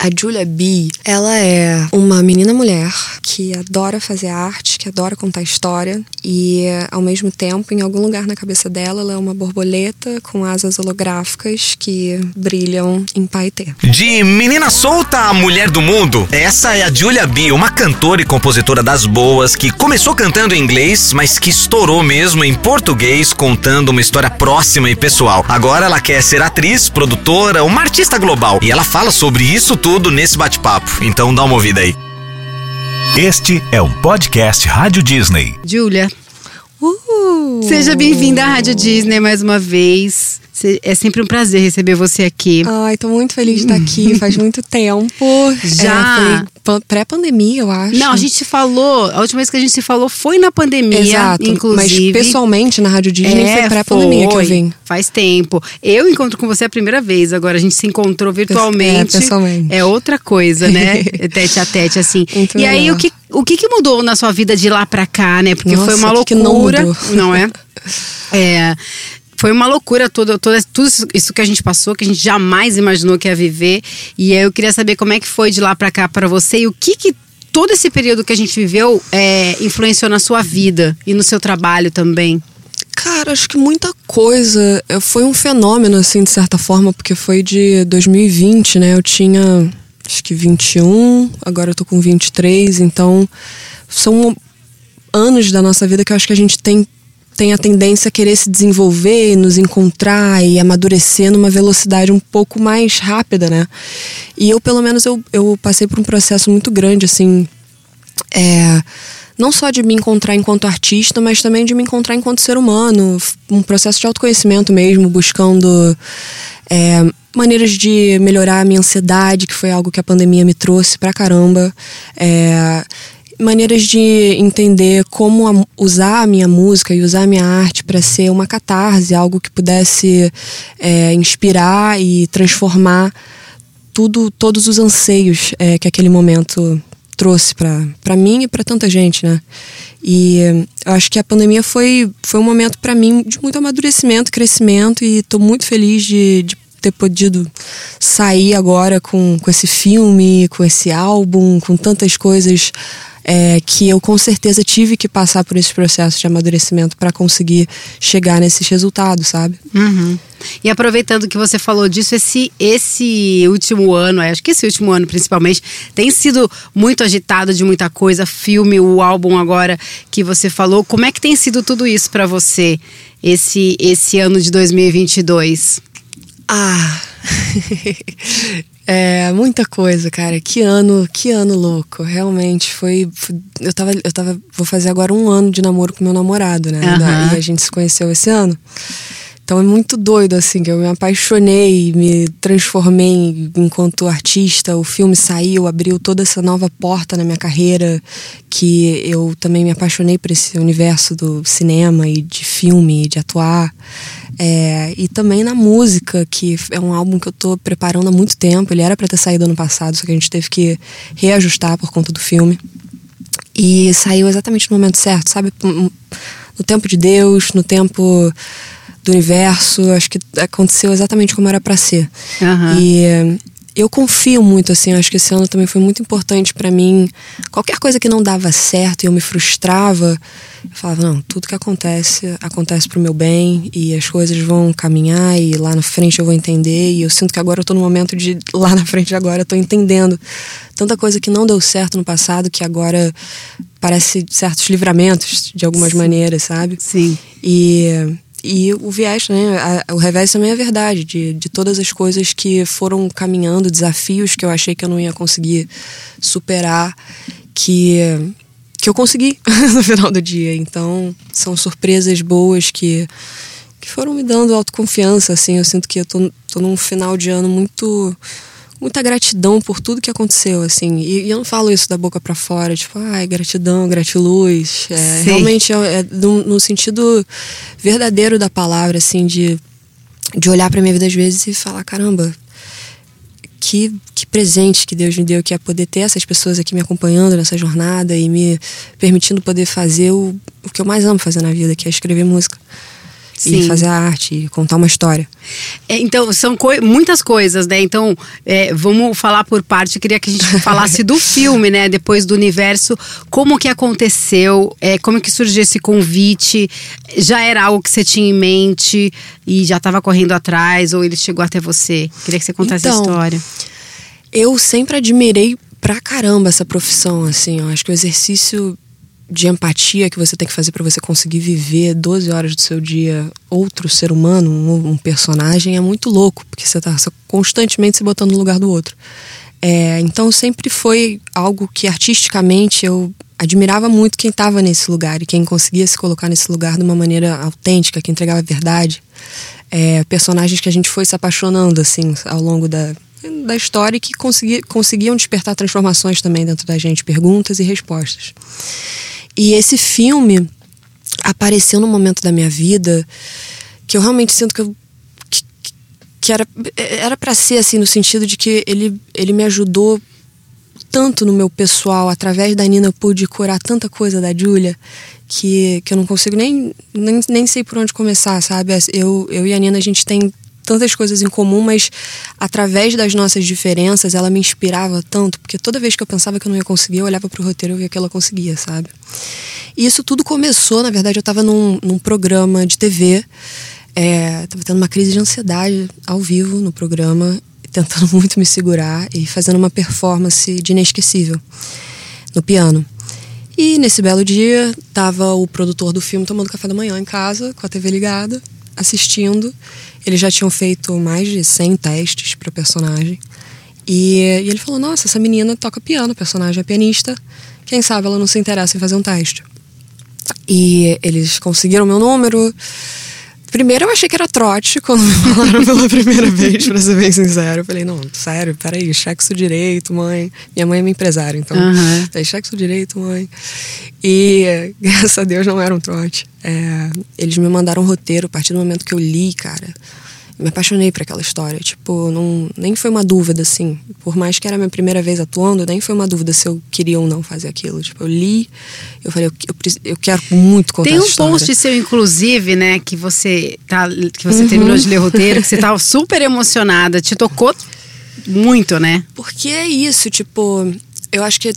A Julia B, ela é uma menina mulher que adora fazer arte, que adora contar história e, ao mesmo tempo, em algum lugar na cabeça dela, ela é uma borboleta com asas holográficas que brilham em paetê. De menina solta a mulher do mundo, essa é a Julia B, uma cantora e compositora das boas que começou cantando em inglês, mas que estourou mesmo em português, contando uma história próxima e pessoal. Agora ela quer ser atriz, produtora, uma artista global e ela fala sobre isso tudo tudo nesse bate-papo. Então dá uma ouvida aí. Este é um podcast Rádio Disney. Júlia. Seja bem-vinda à Rádio Disney mais uma vez. É sempre um prazer receber você aqui. Ai, tô muito feliz de estar aqui. Faz muito tempo. Já. É, pré-pandemia, eu acho. Não, a gente se falou. A última vez que a gente se falou foi na pandemia. Exato. Inclusive. Mas pessoalmente na Rádio Disney é, foi pré-pandemia que eu vim. Faz tempo. Eu encontro com você a primeira vez. Agora a gente se encontrou virtualmente. É, pessoalmente. É outra coisa, né? tete a tete, assim. Muito e aí, o que, o que, que mudou na sua vida de lá pra cá, né? Porque Nossa, foi uma loucura. Que não, mudou. não é? É foi uma loucura toda, toda, tudo isso que a gente passou, que a gente jamais imaginou que ia viver. E eu queria saber como é que foi de lá para cá para você e o que que todo esse período que a gente viveu é, influenciou na sua vida e no seu trabalho também. Cara, acho que muita coisa. Foi um fenômeno, assim, de certa forma, porque foi de 2020, né? Eu tinha, acho que 21, agora eu tô com 23, então são anos da nossa vida que eu acho que a gente tem tem a tendência a querer se desenvolver, nos encontrar e amadurecer numa velocidade um pouco mais rápida, né? E eu, pelo menos, eu, eu passei por um processo muito grande, assim, é, não só de me encontrar enquanto artista, mas também de me encontrar enquanto ser humano, um processo de autoconhecimento mesmo, buscando é, maneiras de melhorar a minha ansiedade, que foi algo que a pandemia me trouxe pra caramba. É, maneiras de entender como usar a minha música e usar a minha arte para ser uma catarse, algo que pudesse é, inspirar e transformar tudo, todos os anseios é, que aquele momento trouxe para mim e para tanta gente, né? E eu acho que a pandemia foi, foi um momento para mim de muito amadurecimento, crescimento e estou muito feliz de, de ter podido sair agora com, com esse filme, com esse álbum, com tantas coisas é, que eu com certeza tive que passar por esse processo de amadurecimento para conseguir chegar nesses resultados, sabe? Uhum. E aproveitando que você falou disso, esse, esse último ano, acho que esse último ano principalmente, tem sido muito agitado de muita coisa, filme, o álbum agora que você falou. Como é que tem sido tudo isso para você, esse, esse ano de 2022? Ah, É, muita coisa, cara. Que ano, que ano louco. Realmente foi, foi, eu tava eu tava vou fazer agora um ano de namoro com meu namorado, né? Uhum. E a gente se conheceu esse ano. Então é muito doido, assim, que eu me apaixonei, me transformei enquanto artista. O filme saiu, abriu toda essa nova porta na minha carreira, que eu também me apaixonei por esse universo do cinema e de filme, de atuar. É, e também na música, que é um álbum que eu tô preparando há muito tempo. Ele era para ter saído ano passado, só que a gente teve que reajustar por conta do filme. E saiu exatamente no momento certo, sabe? No tempo de Deus, no tempo do universo. Acho que aconteceu exatamente como era para ser. Uhum. E eu confio muito, assim, acho que esse ano também foi muito importante para mim. Qualquer coisa que não dava certo e eu me frustrava, eu falava, não, tudo que acontece, acontece pro meu bem e as coisas vão caminhar e lá na frente eu vou entender. E eu sinto que agora eu tô no momento de, lá na frente agora, eu tô entendendo tanta coisa que não deu certo no passado que agora parece certos livramentos de algumas Sim. maneiras, sabe? Sim. E e o viés, né? O revés também é verdade, de, de todas as coisas que foram caminhando, desafios que eu achei que eu não ia conseguir superar, que, que eu consegui no final do dia. Então, são surpresas boas que, que foram me dando autoconfiança, assim. Eu sinto que eu tô, tô num final de ano muito muita gratidão por tudo que aconteceu, assim. E, e eu não falo isso da boca para fora, tipo, ai, gratidão, gratiluz. É, realmente é, é no, no, sentido verdadeiro da palavra, assim, de, de olhar pra minha vida às vezes e falar, caramba, que, que presente que Deus me deu, que é poder ter essas pessoas aqui me acompanhando nessa jornada e me permitindo poder fazer o, o que eu mais amo fazer na vida, que é escrever música. E fazer a arte, e contar uma história. É, então, são coi muitas coisas, né? Então, é, vamos falar por parte. Eu queria que a gente falasse do filme, né? Depois do universo. Como que aconteceu? É, como que surgiu esse convite? Já era algo que você tinha em mente e já estava correndo atrás? Ou ele chegou até você? Queria que você contasse então, a história. Eu sempre admirei pra caramba essa profissão, assim. Eu acho que o exercício de empatia que você tem que fazer para você conseguir viver 12 horas do seu dia outro ser humano, um, um personagem, é muito louco, porque você está constantemente se botando no lugar do outro. É, então sempre foi algo que artisticamente eu admirava muito quem estava nesse lugar e quem conseguia se colocar nesse lugar de uma maneira autêntica, que entregava a verdade. É, personagens que a gente foi se apaixonando assim ao longo da, da história que consegui, conseguiam despertar transformações também dentro da gente, perguntas e respostas. E esse filme apareceu num momento da minha vida que eu realmente sinto que eu que, que era era para ser assim no sentido de que ele ele me ajudou tanto no meu pessoal através da Nina eu pude curar tanta coisa da Júlia que, que eu não consigo nem, nem nem sei por onde começar sabe eu eu e a Nina a gente tem tantas coisas em comum, mas através das nossas diferenças ela me inspirava tanto, porque toda vez que eu pensava que eu não ia conseguir, eu olhava pro roteiro e via que ela conseguia, sabe? E isso tudo começou, na verdade, eu estava num, num programa de TV, é, tava tendo uma crise de ansiedade ao vivo no programa, tentando muito me segurar e fazendo uma performance de inesquecível no piano. E nesse belo dia, tava o produtor do filme tomando café da manhã em casa, com a TV ligada, assistindo. Eles já tinham feito mais de 100 testes para personagem. E, e, ele falou: Nossa, essa menina toca piano, o personagem é pianista. Quem sabe ela não se interessa em fazer um teste. E eles conseguiram meu número. Primeiro eu achei que era trote quando me falaram pela primeira vez, pra ser bem sincero. Eu falei, não, sério, peraí, cheque direito, mãe. Minha mãe é minha empresária, então. Uhum. Falei, cheque direito, mãe. E graças a Deus não era um trote. É, eles me mandaram um roteiro a partir do momento que eu li, cara me apaixonei por aquela história. Tipo, não, nem foi uma dúvida, assim. Por mais que era a minha primeira vez atuando, nem foi uma dúvida se eu queria ou não fazer aquilo. Tipo, eu li, eu falei, eu, eu, eu quero muito contar Tem um post seu, inclusive, né, que você, tá, que você uhum. terminou de ler o roteiro, que você tava super emocionada, te tocou muito, né? Porque é isso, tipo, eu acho que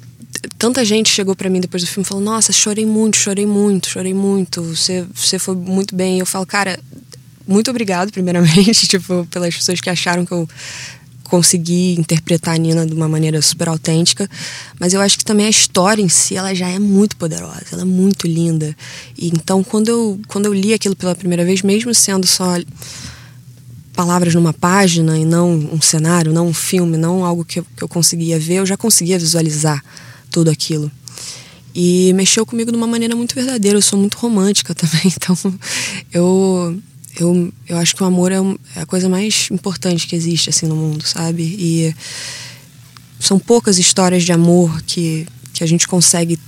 tanta gente chegou para mim depois do filme e falou: Nossa, chorei muito, chorei muito, chorei muito. Você, você foi muito bem. E eu falo, cara, muito obrigado, primeiramente, tipo, pelas pessoas que acharam que eu consegui interpretar a Nina de uma maneira super autêntica, mas eu acho que também a história em si, ela já é muito poderosa, ela é muito linda. E então, quando eu, quando eu li aquilo pela primeira vez, mesmo sendo só palavras numa página e não um cenário, não um filme, não algo que eu, que eu conseguia ver, eu já conseguia visualizar tudo aquilo. E mexeu comigo de uma maneira muito verdadeira. Eu sou muito romântica também, então eu eu, eu acho que o amor é, é a coisa mais importante que existe assim no mundo, sabe? E são poucas histórias de amor que, que a gente consegue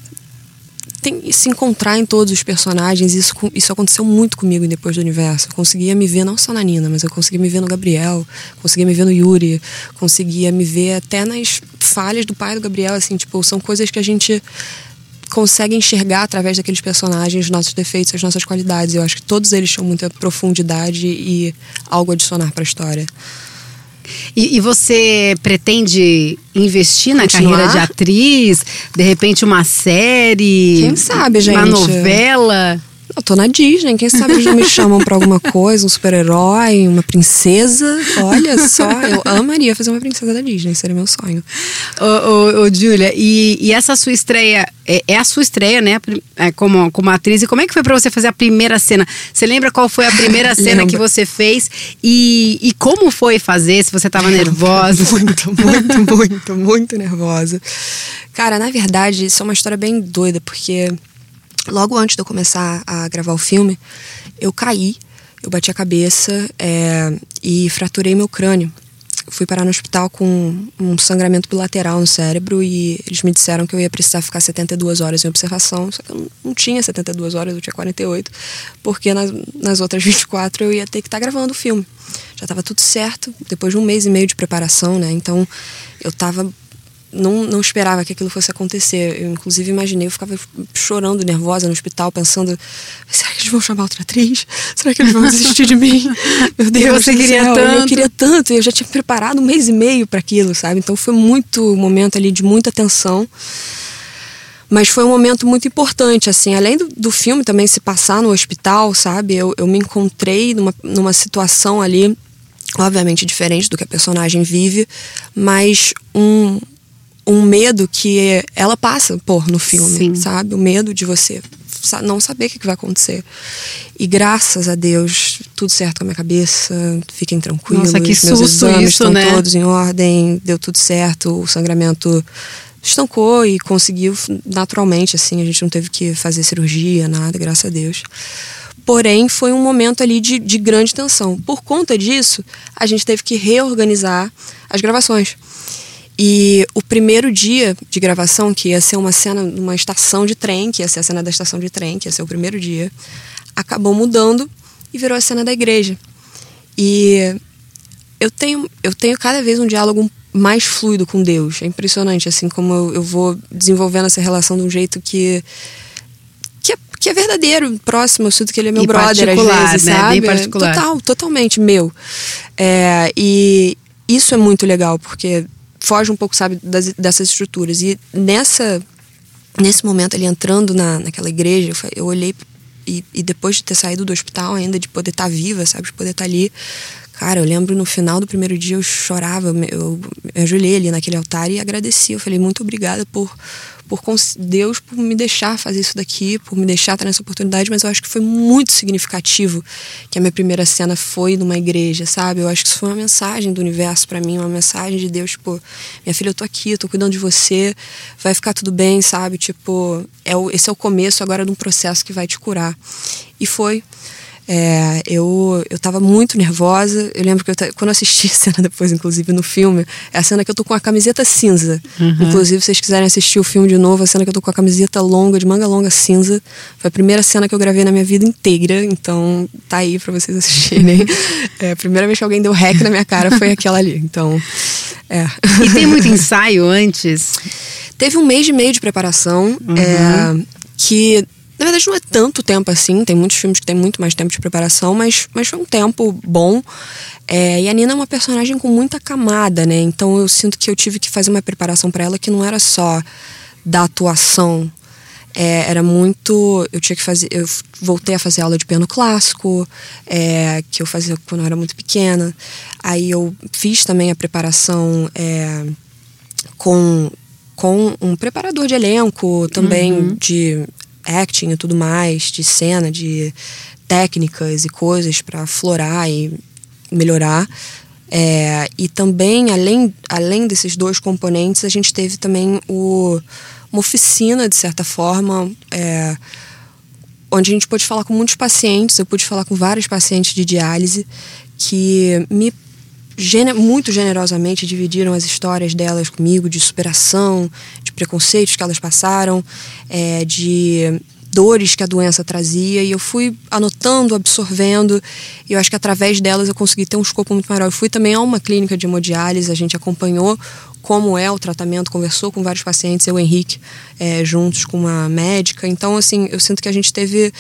tem, se encontrar em todos os personagens. Isso, isso aconteceu muito comigo depois do universo. Eu conseguia me ver não só na Nina, mas eu conseguia me ver no Gabriel, conseguia me ver no Yuri, conseguia me ver até nas falhas do pai do Gabriel. Assim, tipo, são coisas que a gente consegue enxergar através daqueles personagens os nossos defeitos, as nossas qualidades. Eu acho que todos eles tinham muita profundidade e algo a adicionar para a história. E, e, você pretende investir na Continuar? carreira de atriz? De repente uma série? Quem sabe, gente? Uma novela? Eu tô na Disney, quem sabe eles me chamam pra alguma coisa, um super-herói, uma princesa. Olha só, eu amaria fazer uma princesa da Disney, seria meu sonho. Ô, ô, ô Júlia, e, e, essa sua estreia, é, é, a sua estreia, né, é, como, como atriz, e como é que foi pra você fazer a primeira cena? Você lembra qual foi a primeira cena que você fez? E, e como foi fazer, se você tava nervosa? muito, muito, muito, muito nervosa. Cara, na verdade, isso é uma história bem doida, porque logo antes de eu começar a gravar o filme, eu caí, eu bati a cabeça é, e fraturei meu crânio. Fui parar no hospital com um sangramento bilateral no cérebro e eles me disseram que eu ia precisar ficar 72 horas em observação, só que eu não tinha 72 horas, eu tinha 48, porque nas, nas outras 24 eu ia ter que estar tá gravando o filme. Já estava tudo certo, depois de um mês e meio de preparação, né? Então eu estava não, não esperava que aquilo fosse acontecer. Eu, inclusive, imaginei, eu ficava chorando, nervosa no hospital, pensando: será que eles vão chamar outra atriz? Será que eles vão desistir de mim? Meu Deus, você queria céu, tanto. Eu queria tanto, eu já tinha preparado um mês e meio para aquilo, sabe? Então foi muito um momento ali de muita tensão. Mas foi um momento muito importante, assim, além do, do filme também se passar no hospital, sabe? Eu, eu me encontrei numa, numa situação ali, obviamente diferente do que a personagem vive, mas um, um medo que ela passa por no filme, Sim. sabe? O medo de você não saber o que vai acontecer. E graças a Deus, tudo certo com a minha cabeça, fiquem tranquilos. Nossa, que meus susto exames isso, estão né? todos em ordem, deu tudo certo, o sangramento estancou e conseguiu naturalmente, assim, a gente não teve que fazer cirurgia, nada, graças a Deus. Porém, foi um momento ali de, de grande tensão. Por conta disso, a gente teve que reorganizar as gravações. E o primeiro dia de gravação, que ia ser uma cena numa estação de trem, que ia ser a cena da estação de trem, que ia ser o primeiro dia, acabou mudando e virou a cena da igreja. E eu tenho, eu tenho cada vez um diálogo mais fluido com Deus. É impressionante, assim, como eu, eu vou desenvolvendo essa relação de um jeito que. Que é, é verdadeiro, próximo. Eu sinto que ele é meu E brother, às vezes, né? sabe? Bem particular. Total, totalmente meu. É, e isso é muito legal, porque foge um pouco, sabe, das, dessas estruturas. E nessa, nesse momento ali, entrando na, naquela igreja, eu, eu olhei e, e depois de ter saído do hospital ainda, de poder estar viva, sabe, de poder estar ali. Cara, eu lembro no final do primeiro dia eu chorava, eu, eu ajoelhei ali naquele altar e agradeci. Eu falei, muito obrigada por, por Deus por me deixar fazer isso daqui, por me deixar ter essa oportunidade, mas eu acho que foi muito significativo que a minha primeira cena foi numa igreja, sabe? Eu acho que isso foi uma mensagem do universo pra mim, uma mensagem de Deus, tipo, minha filha, eu tô aqui, eu tô cuidando de você, vai ficar tudo bem, sabe? Tipo, é o, esse é o começo agora de um processo que vai te curar. E foi. É, eu, eu tava muito nervosa. Eu lembro que eu quando eu assisti a cena depois, inclusive, no filme, é a cena que eu tô com a camiseta cinza. Inclusive, se vocês quiserem assistir o filme de novo, a cena que eu tô com a camiseta longa, de manga longa cinza. Foi a primeira cena que eu gravei na minha vida inteira. Então, tá aí pra vocês assistirem. É, a primeira vez que alguém deu rec na minha cara foi aquela ali. Então, é. E tem muito ensaio antes? Teve um mês e meio de preparação, é, que na verdade não é tanto tempo assim, tem muitos filmes que tem muito mais tempo de preparação, mas, mas foi um tempo bom. É, e a Nina é uma personagem com muita camada, né? Então eu sinto que eu tive que fazer uma preparação para ela que não era só da atuação. É, era muito. Eu tinha que fazer. Eu voltei a fazer aula de piano clássico, é, que eu fazia quando eu era muito pequena. Aí eu fiz também a preparação é, com, com um preparador de elenco, também de acting e tudo mais, de cena, de técnicas e coisas para florar e melhorar. É, e também, além, além desses dois componentes, a gente teve também o, uma oficina, de certa forma, é, onde a gente pôde falar com muitos pacientes. Eu pude falar com vários pacientes de diálise que me muito generosamente dividiram as histórias delas comigo de superação, preconceitos que elas passaram, é, de dores que a doença trazia e eu fui anotando, absorvendo e eu acho que através delas eu consegui ter um escopo muito maior. Eu fui também a uma clínica de hemodiálise, a gente acompanhou como é o tratamento, conversou com vários pacientes, eu e o Henrique, é, juntos com uma médica. Então, assim, eu sinto que a gente teve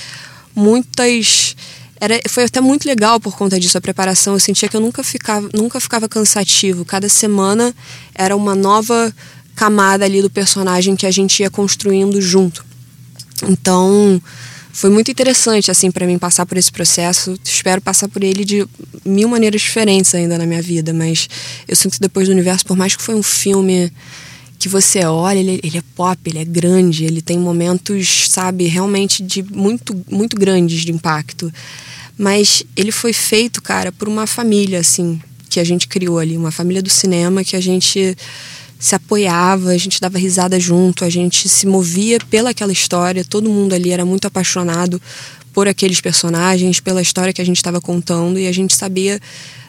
muitas era, foi até muito legal por conta disso a preparação. Eu sentia que eu nunca ficava, nunca ficava cansativo. Cada semana era uma nova camada ali do personagem que a gente ia construindo junto. Então, foi muito interessante assim para mim passar por esse processo. Espero passar por ele de mil maneiras diferentes ainda na minha vida, mas eu sinto que depois do universo, por mais que foi um filme que você olha, ele, ele é pop, ele é grande, ele tem momentos, sabe, realmente de muito muito grandes de impacto. Mas ele foi feito, cara, por uma família assim, que a gente criou ali, uma família do cinema que a gente se apoiava, a gente dava risada junto, a gente se movia pelaquela história, todo mundo ali era muito apaixonado por aqueles personagens, pela história que a gente estava contando e a gente sabia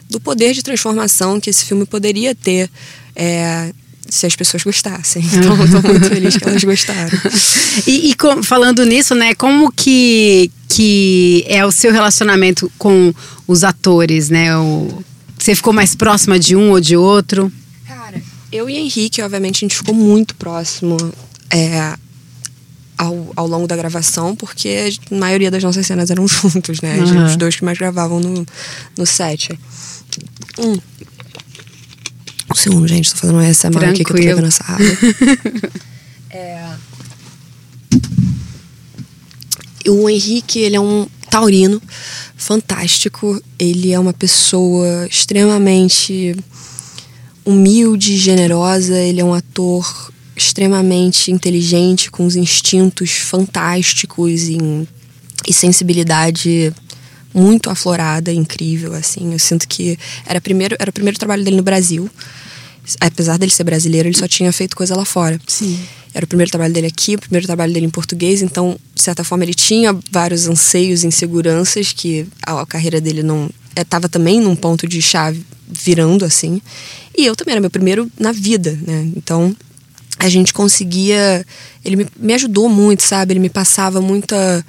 do poder de transformação que esse filme poderia ter é, se as pessoas gostassem. Então, tô muito feliz que elas gostaram. E, e com- falando nisso, né, como que, que é o seu relacionamento com os atores, né? O, você ficou mais próxima de um ou de outro? Eu e Henrique, obviamente, a gente ficou muito próximo é, ao, ao longo da gravação, porque a maioria das nossas cenas eram juntos, né? Uhum. Os dois que mais gravavam no, no set. Hum. Um segundo, gente, tô fazendo essa aqui que eu tô bebendo essa água. é... O Henrique, ele é um taurino fantástico. Ele é uma pessoa extremamente humilde, generosa. Ele é um ator extremamente inteligente, com os instintos fantásticos e, e sensibilidade muito aflorada, incrível, assim. Eu sinto que era, primeiro, era o primeiro trabalho dele no Brasil. Apesar dele ser brasileiro, ele só tinha feito coisa lá fora. Sim. Era o primeiro trabalho dele aqui, o primeiro trabalho dele em português, então, de certa forma, ele tinha vários anseios e inseguranças que a, a carreira dele não estava também num ponto de chave virando assim. E eu também era meu primeiro na vida, né? Então, a gente conseguia, ele me, me ajudou muito, sabe? Ele me passava muita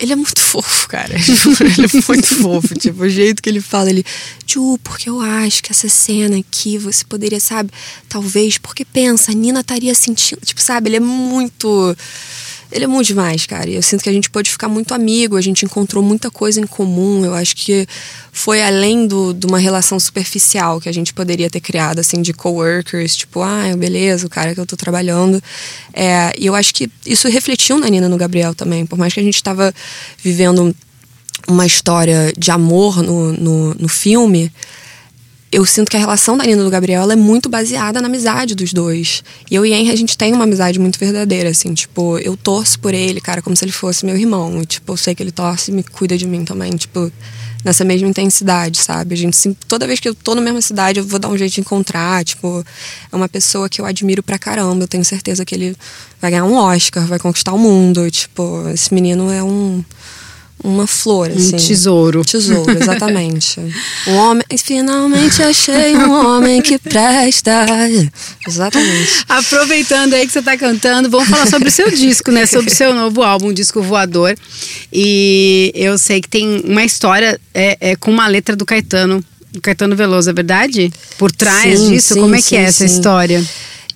ele é muito fofo, cara. ele é muito fofo. Tipo, o jeito que ele fala, ele. Ju, porque eu acho que essa cena aqui você poderia, sabe? Talvez, porque pensa, a Nina estaria sentindo. Tipo, sabe? Ele é muito. Ele é muito demais, cara. E eu sinto que a gente pôde ficar muito amigo, a gente encontrou muita coisa em comum. Eu acho que foi além do, de uma relação superficial que a gente poderia ter criado, assim, de coworkers, tipo, ah, beleza, o cara que eu tô trabalhando. É, e eu acho que isso refletiu na Nina no Gabriel também. Por mais que a gente tava vivendo uma história de amor no, no, no filme, eu sinto que a relação da Nina e do Gabriel é muito baseada na amizade dos dois. E eu e Henry, a gente tem uma amizade muito verdadeira, assim. Tipo, eu torço por ele, cara, como se ele fosse meu irmão. E, tipo, eu sei que ele torce e me cuida de mim também. Tipo, nessa mesma intensidade, sabe? A gente, toda vez que eu tô na mesma cidade, eu vou dar um jeito de encontrar. Tipo, é uma pessoa que eu admiro pra caramba. Eu tenho certeza que ele vai ganhar um Oscar, vai conquistar o mundo. Tipo, esse menino é um... Uma flor, assim. Um tesouro. Tesouro, exatamente. um homem. Finalmente achei um homem que presta. Exatamente. Aproveitando aí que você tá cantando, vamos falar sobre o seu disco, né? Sobre o seu novo álbum, Disco Voador. E eu sei que tem uma história é, é com uma letra do Caetano, do Caetano Veloso, é verdade? Por trás Sim, disso, sim, como é que sim, é essa história?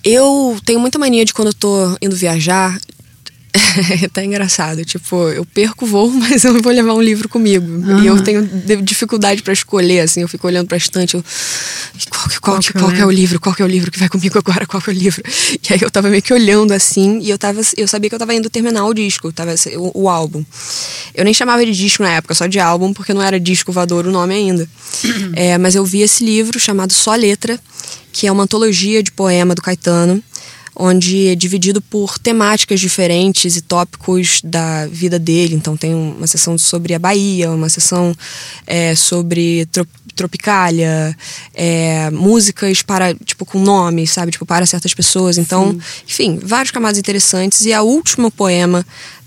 Eu tenho muita mania de quando eu tô indo viajar. é até engraçado, tipo, eu perco o voo, mas eu vou levar um livro comigo. E eu tenho de- dificuldade pra escolher, assim, eu fico olhando pra estante, eu, qual, que- qual, Qual que, eu qual que é o livro? Qual que é o livro que vai comigo agora? Qual que é o livro? E aí eu tava meio que olhando assim, e eu tava, eu sabia que eu tava indo terminar o disco, tava, o, o álbum. Eu nem chamava de disco na época, só de álbum, porque não era disco voador o nome ainda. É, mas eu vi esse livro chamado Só Letra, que é uma antologia de poema do Caetano, onde é dividido por temáticas diferentes e tópicos da vida dele. Então tem uma sessão sobre a Bahia, uma sessão é, sobre tro Tropicália, é, músicas para, tipo, com nomes, sabe? Tipo, para certas pessoas. Então, enfim, vários camadas interessantes. E a último poema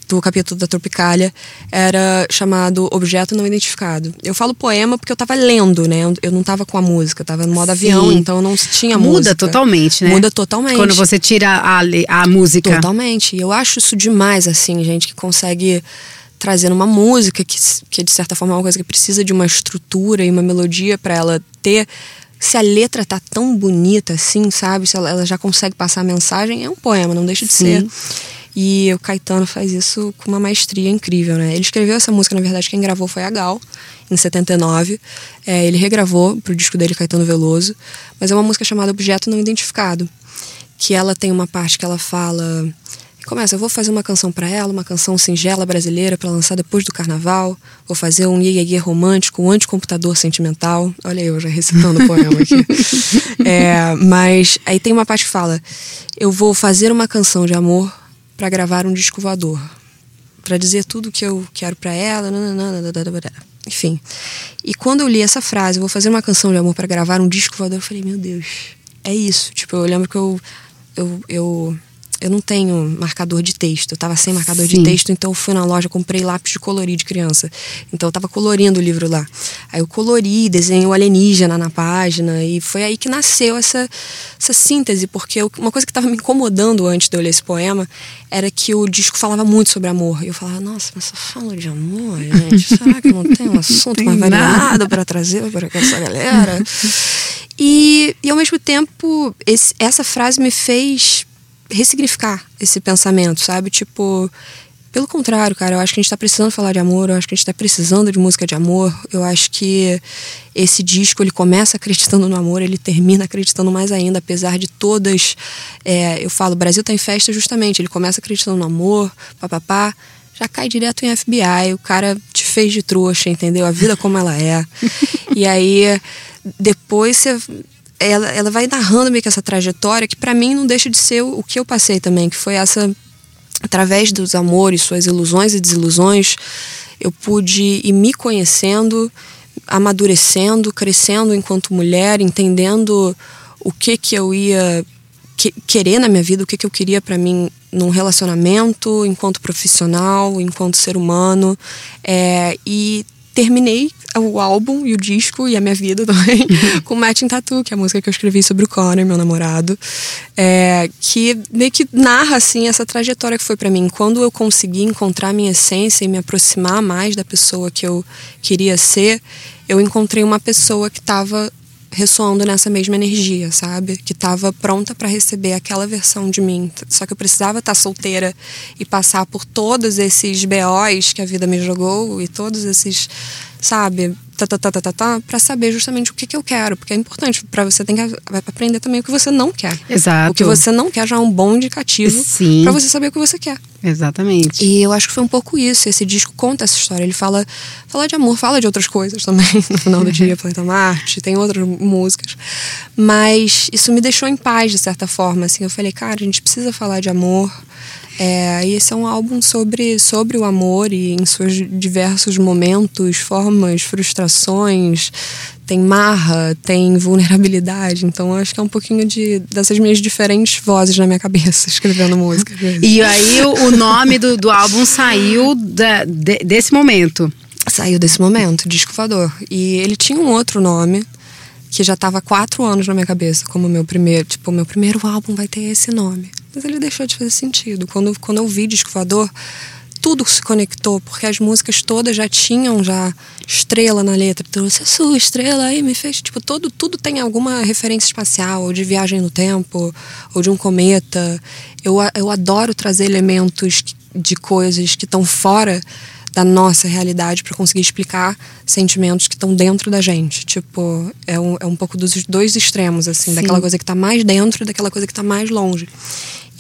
do capítulo da Tropicália era chamado Objeto Não Identificado. Eu falo poema porque eu tava lendo, né? Eu- não tava com a música, eu tava no modo avião, Sim. então eu não tinha Muda música. totalmente, né? Muda totalmente. Quando você tira a, a música. Totalmente. E eu acho isso demais, assim, gente que consegue trazer uma música que, que de certa forma é uma coisa que precisa de uma estrutura e uma melodia para ela ter. Se a letra tá tão bonita assim, sabe? Se ela, ela já consegue passar a mensagem, é um poema, não deixa de ser. E o Caetano faz isso com uma maestria incrível, né? Ele escreveu essa música, na verdade, quem gravou foi a Gal, em 79. É, ele regravou pro disco dele, Caetano Veloso. Mas é uma música chamada Objeto Não Identificado. Que ela tem uma parte que ela fala. Começa, eu vou fazer uma canção para ela, uma canção singela brasileira para lançar depois do carnaval. Vou fazer um iê, romântico, um anticomputador sentimental. Olha eu já recitando o poema aqui. É, mas aí tem uma parte que fala: Eu vou fazer uma canção de amor para gravar um disco voador. Pra dizer tudo que eu quero para ela. Enfim. E quando eu li essa frase, vou fazer uma canção de amor para gravar um disco voador, eu falei: Meu Deus, é isso. Tipo, eu lembro que eu. eu, eu eu não tenho marcador de texto. Eu tava sem marcador Sim. de texto, então eu fui na loja, comprei lápis de colorir de criança. Então eu tava colorindo o livro lá. Aí eu colori, desenhei o alienígena na página, e foi aí que nasceu essa, essa síntese, porque eu- uma coisa que tava me incomodando antes de eu ler esse poema era que o disco falava muito sobre amor. E eu falava, nossa, mas só fala de amor, gente. Será que não tem um assunto mais variado para trazer para essa galera? E, e ao mesmo tempo, esse, essa frase me fez ressignificar esse pensamento, sabe? Tipo, pelo contrário, cara, eu acho que a gente tá precisando falar de amor, eu acho que a gente tá precisando de música de amor. Eu acho que esse disco ele começa acreditando no amor, ele termina acreditando mais ainda, apesar de todas. É, eu falo, o Brasil tá em festa justamente, ele começa acreditando no amor, papapá, já cai direto em FBI, o cara te fez de trouxa, entendeu? A vida como ela é. e aí, depois você ela, ela vai narrando meio que essa trajetória que para mim não deixa de ser o, o, que eu passei também, que foi essa através dos amores, suas ilusões e desilusões, eu pude ir me conhecendo, amadurecendo, crescendo enquanto mulher, entendendo o que que eu ia que, querer na minha vida, o que que eu queria para mim num relacionamento, enquanto profissional, enquanto ser humano, é, e terminei o álbum e o disco e a minha vida também com Matching Tattoo, que é a música que eu escrevi sobre o Connor, meu namorado, é, que meio que narra assim essa trajetória que foi para mim. Quando eu consegui encontrar minha essência e me aproximar mais da pessoa que eu queria ser, eu encontrei uma pessoa que estava ressoando nessa mesma energia, sabe? Que estava pronta para receber aquela versão de mim. Só que eu precisava estar tá solteira e passar por todos esses BOs que a vida me jogou e todos esses, sabe? tá, tá, tá, tá, tá, tá para saber justamente o que, que eu quero, porque é importante para você tem que aprender também o que você não quer. Exato. O que você não quer já é um bom indicativo para você saber o que você quer. Exatamente. E eu acho que foi um pouco isso. Esse disco conta essa história. Ele fala, fala de amor, fala de outras coisas também. No final do dia, Planeta Marte, tem outras músicas. Mas isso me deixou em paz, de certa forma. Assim, eu falei, cara, a gente precisa falar de amor. É, e esse é um álbum sobre, sobre o amor e em seus diversos momentos, formas, frustrações. Tem marra, tem vulnerabilidade. Então acho que é um pouquinho de, dessas minhas diferentes vozes na minha cabeça, escrevendo música. E aí o nome do, do álbum saiu da, de, desse momento. Saiu desse momento, Disco Voador. E ele tinha um outro nome que já estava quatro anos na minha cabeça como meu primeiro, tipo, meu primeiro álbum vai ter esse nome mas ele deixou de fazer sentido. Quando, quando eu vi Disco Voador, tudo se conectou, porque as músicas todas já tinham já estrela na letra. Trouxe a sua estrela aí, me fez. Tipo, todo, tudo tem alguma referência espacial, ou de viagem no tempo, ou de um cometa. Eu, eu adoro trazer elementos de coisas que estão fora da nossa realidade para conseguir explicar sentimentos que estão dentro da gente. Tipo, é um, é um pouco dos dois extremos, assim, Sim. daquela coisa que está mais dentro e daquela coisa que está mais longe.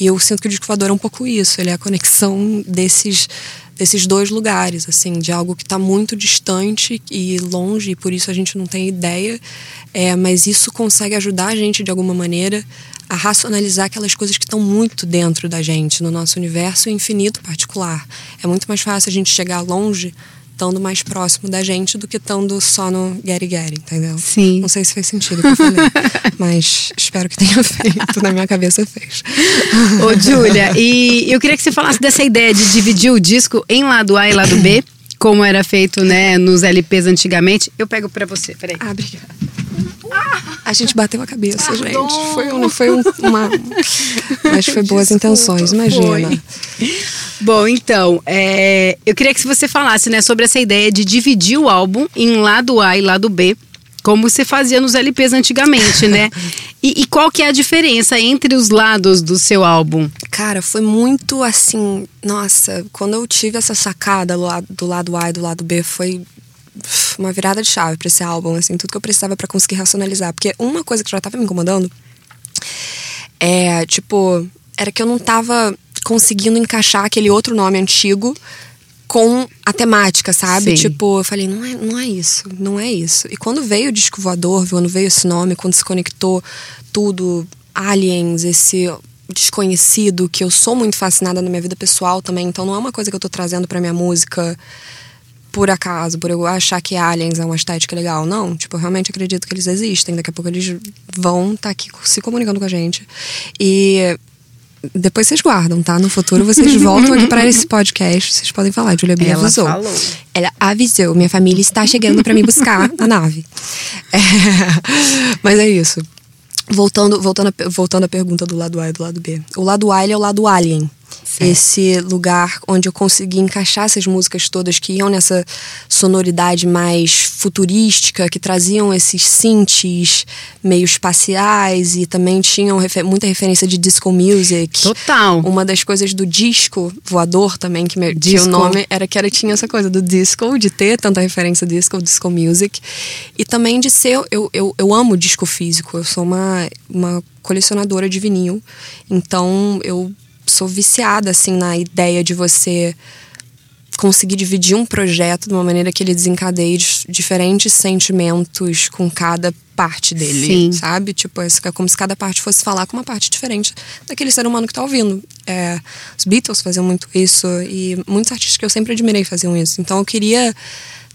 E eu sinto que o disco é um pouco isso, ele é a conexão desses desses dois lugares, assim, de algo que está muito distante e longe, e por isso a gente não tem ideia, é, mas isso consegue ajudar a gente de alguma maneira a racionalizar aquelas coisas que estão muito dentro da gente, no nosso universo infinito particular. É muito mais fácil a gente chegar longe estando mais próximo da gente do que estando só no Gary Gary, entendeu? Sim. Não sei se fez sentido o que eu falei, mas espero que tenha feito. Na minha cabeça fez. Ô, Júlia, e eu queria que você falasse dessa ideia de dividir o disco em lado A e lado B, como era feito, né, nos LPs antigamente. Eu pego para você, peraí. Ah, obrigada. A gente bateu a cabeça, Pardon. gente. Foi, não foi um, uma. Mas foi boas Desculpa, intenções, imagina. Foi. Bom, então, é, eu queria que você falasse né, sobre essa ideia de dividir o álbum em lado A e lado B, como você fazia nos LPs antigamente, né? E, e, qual que é a diferença entre os lados do seu álbum? Cara, foi muito assim. Nossa, quando eu tive essa sacada do lado A e do lado B, foi uma virada de chave para esse álbum, assim, tudo que eu precisava para conseguir racionalizar. Porque uma coisa que já tava me incomodando é, tipo, era que eu não tava conseguindo encaixar aquele outro nome antigo com a temática, sabe? Sim. Tipo, eu falei, não é, não é isso, não é isso. E quando veio o disco voador, quando veio esse nome, quando se conectou tudo, aliens, esse desconhecido, que eu sou muito fascinada na minha vida pessoal também, então não é uma coisa que eu tô trazendo pra minha música por acaso, por eu achar que aliens é uma estética legal. Não, tipo, eu realmente acredito que eles existem. Daqui a pouco eles vão estar tá aqui se comunicando com a gente. E depois vocês guardam, tá? No futuro vocês voltam aqui para esse podcast. Vocês podem falar, Julia Bia Ela avisou. Falou. Ela avisou. Minha família está chegando para me buscar na nave. É, mas é isso. Voltando, voltando, voltando à pergunta do lado A e do lado B. O lado A é o lado alien. Certo. esse lugar onde eu consegui encaixar essas músicas todas que iam nessa sonoridade mais futurística, que traziam esses synths meio espaciais e também tinham refer muita referência de disco music. Total. Uma das coisas do disco voador também, que, me, Disco. o nome era que era, tinha essa coisa do disco, de ter tanta referência disco, disco music. E também de ser. Eu, eu, eu amo disco físico. Eu sou uma, uma colecionadora de vinil. Então eu sou viciada, assim, na ideia de você conseguir dividir um projeto de uma maneira que ele desencadeie diferentes sentimentos com cada parte dele, Sim. sabe? Tipo, é como se cada parte fosse falar com uma parte diferente daquele ser humano que tá ouvindo. É, os Beatles faziam muito isso e muitos artistas que eu sempre admirei faziam isso. Então eu queria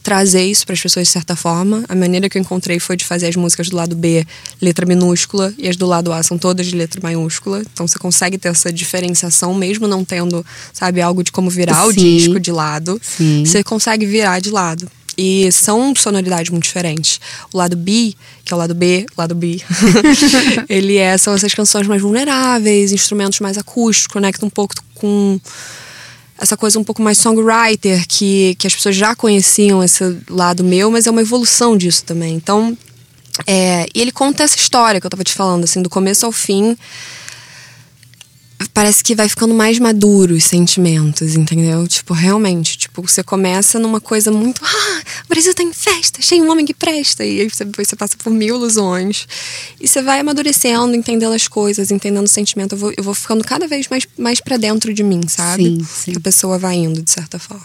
trazer isso para as pessoas de certa forma. A maneira que eu encontrei foi de fazer as músicas do lado B letra minúscula e as do lado A são todas de letra maiúscula. Então você consegue ter essa diferenciação mesmo não tendo, sabe, algo de como virar o Sim. disco de lado. Sim. Você consegue virar de lado. E são sonoridades muito diferentes. O lado B, que é o lado B, o lado B, ele é, são essas canções mais vulneráveis, instrumentos mais acústicos, conecta um pouco com essa coisa um pouco mais songwriter, que, que as pessoas já conheciam esse lado meu, mas é uma evolução disso também. Então, é, e ele conta essa história que eu tava te falando, assim, do começo ao fim. Parece que vai ficando mais maduro os sentimentos, entendeu? Tipo, realmente, tipo, você começa numa coisa muito. Ah, o Brasil tá em festa, cheio um homem que presta. E aí você, depois você passa por mil ilusões. E você vai amadurecendo, entendendo as coisas, entendendo o sentimento. Eu vou, eu vou ficando cada vez mais, mais pra dentro de mim, sabe? Sim, sim. A pessoa vai indo, de certa forma.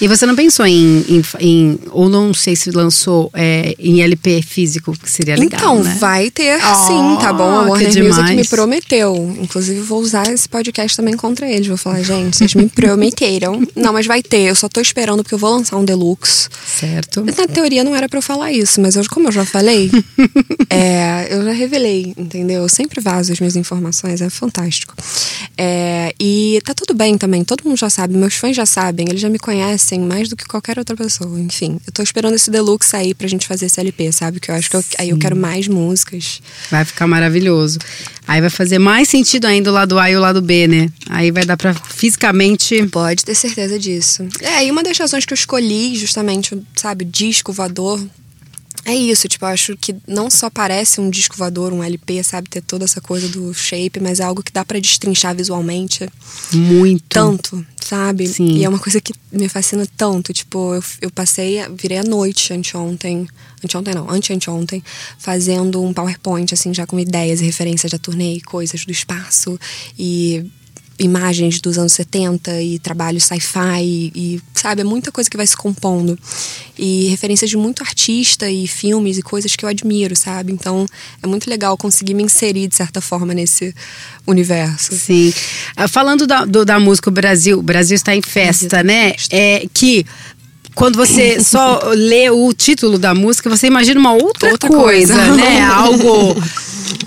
E você não pensou em, em, em- ou não sei se lançou é, em LP físico, que seria legal, então, né? vai ter Oh, sim, tá bom? A Warner Music me prometeu. Inclusive, vou usar esse podcast também contra eles. Vou falar, gente, vocês me prometeram. Não, mas vai ter. Eu só tô esperando porque eu vou lançar um deluxe. Certo. Na teoria não era pra eu falar isso, mas eu, como eu já falei, é, eu já revelei, entendeu? Eu sempre vazo as minhas informações, é fantástico. É, e tá tudo bem também, todo mundo já sabe, meus fãs já sabem, eles já me conhecem mais do que qualquer outra pessoa. Enfim, eu tô esperando esse deluxe sair pra gente fazer esse LP, sabe? Que eu acho que eu- aí eu quero mais músicas. Vai ficar maravilhoso. Aí vai fazer mais sentido ainda o lado A e o lado B, né? Aí vai dar pra fisicamente. Pode ter certeza disso. É, e uma das razões que eu escolhi, justamente, sabe, disco voador, é isso. Tipo, eu acho que não só parece um disco voador, um LP, sabe, ter toda essa coisa do shape, mas é algo que dá pra destrinchar visualmente Muito. tanto, sabe? Sim. E é uma coisa que me fascina tanto. Tipo, eu, eu passei, virei a noite anteontem, anteontem não, anteanteontem, fazendo um PowerPoint, assim, já com ideias e referências da turnê e coisas do espaço e imagens dos anos 70 e trabalho sci-fi e, e, sabe, é muita coisa que vai se compondo. E referências de muito artista e filmes e coisas que eu admiro, sabe? Então, é muito legal conseguir me inserir de certa forma nesse universo. Sim. Ah, Falando da, do- da música o Brasil, o Brasil está em festa, né? É que quando você só lê o título da música, você imagina uma outra, Outra coisa, coisa. né? Algo,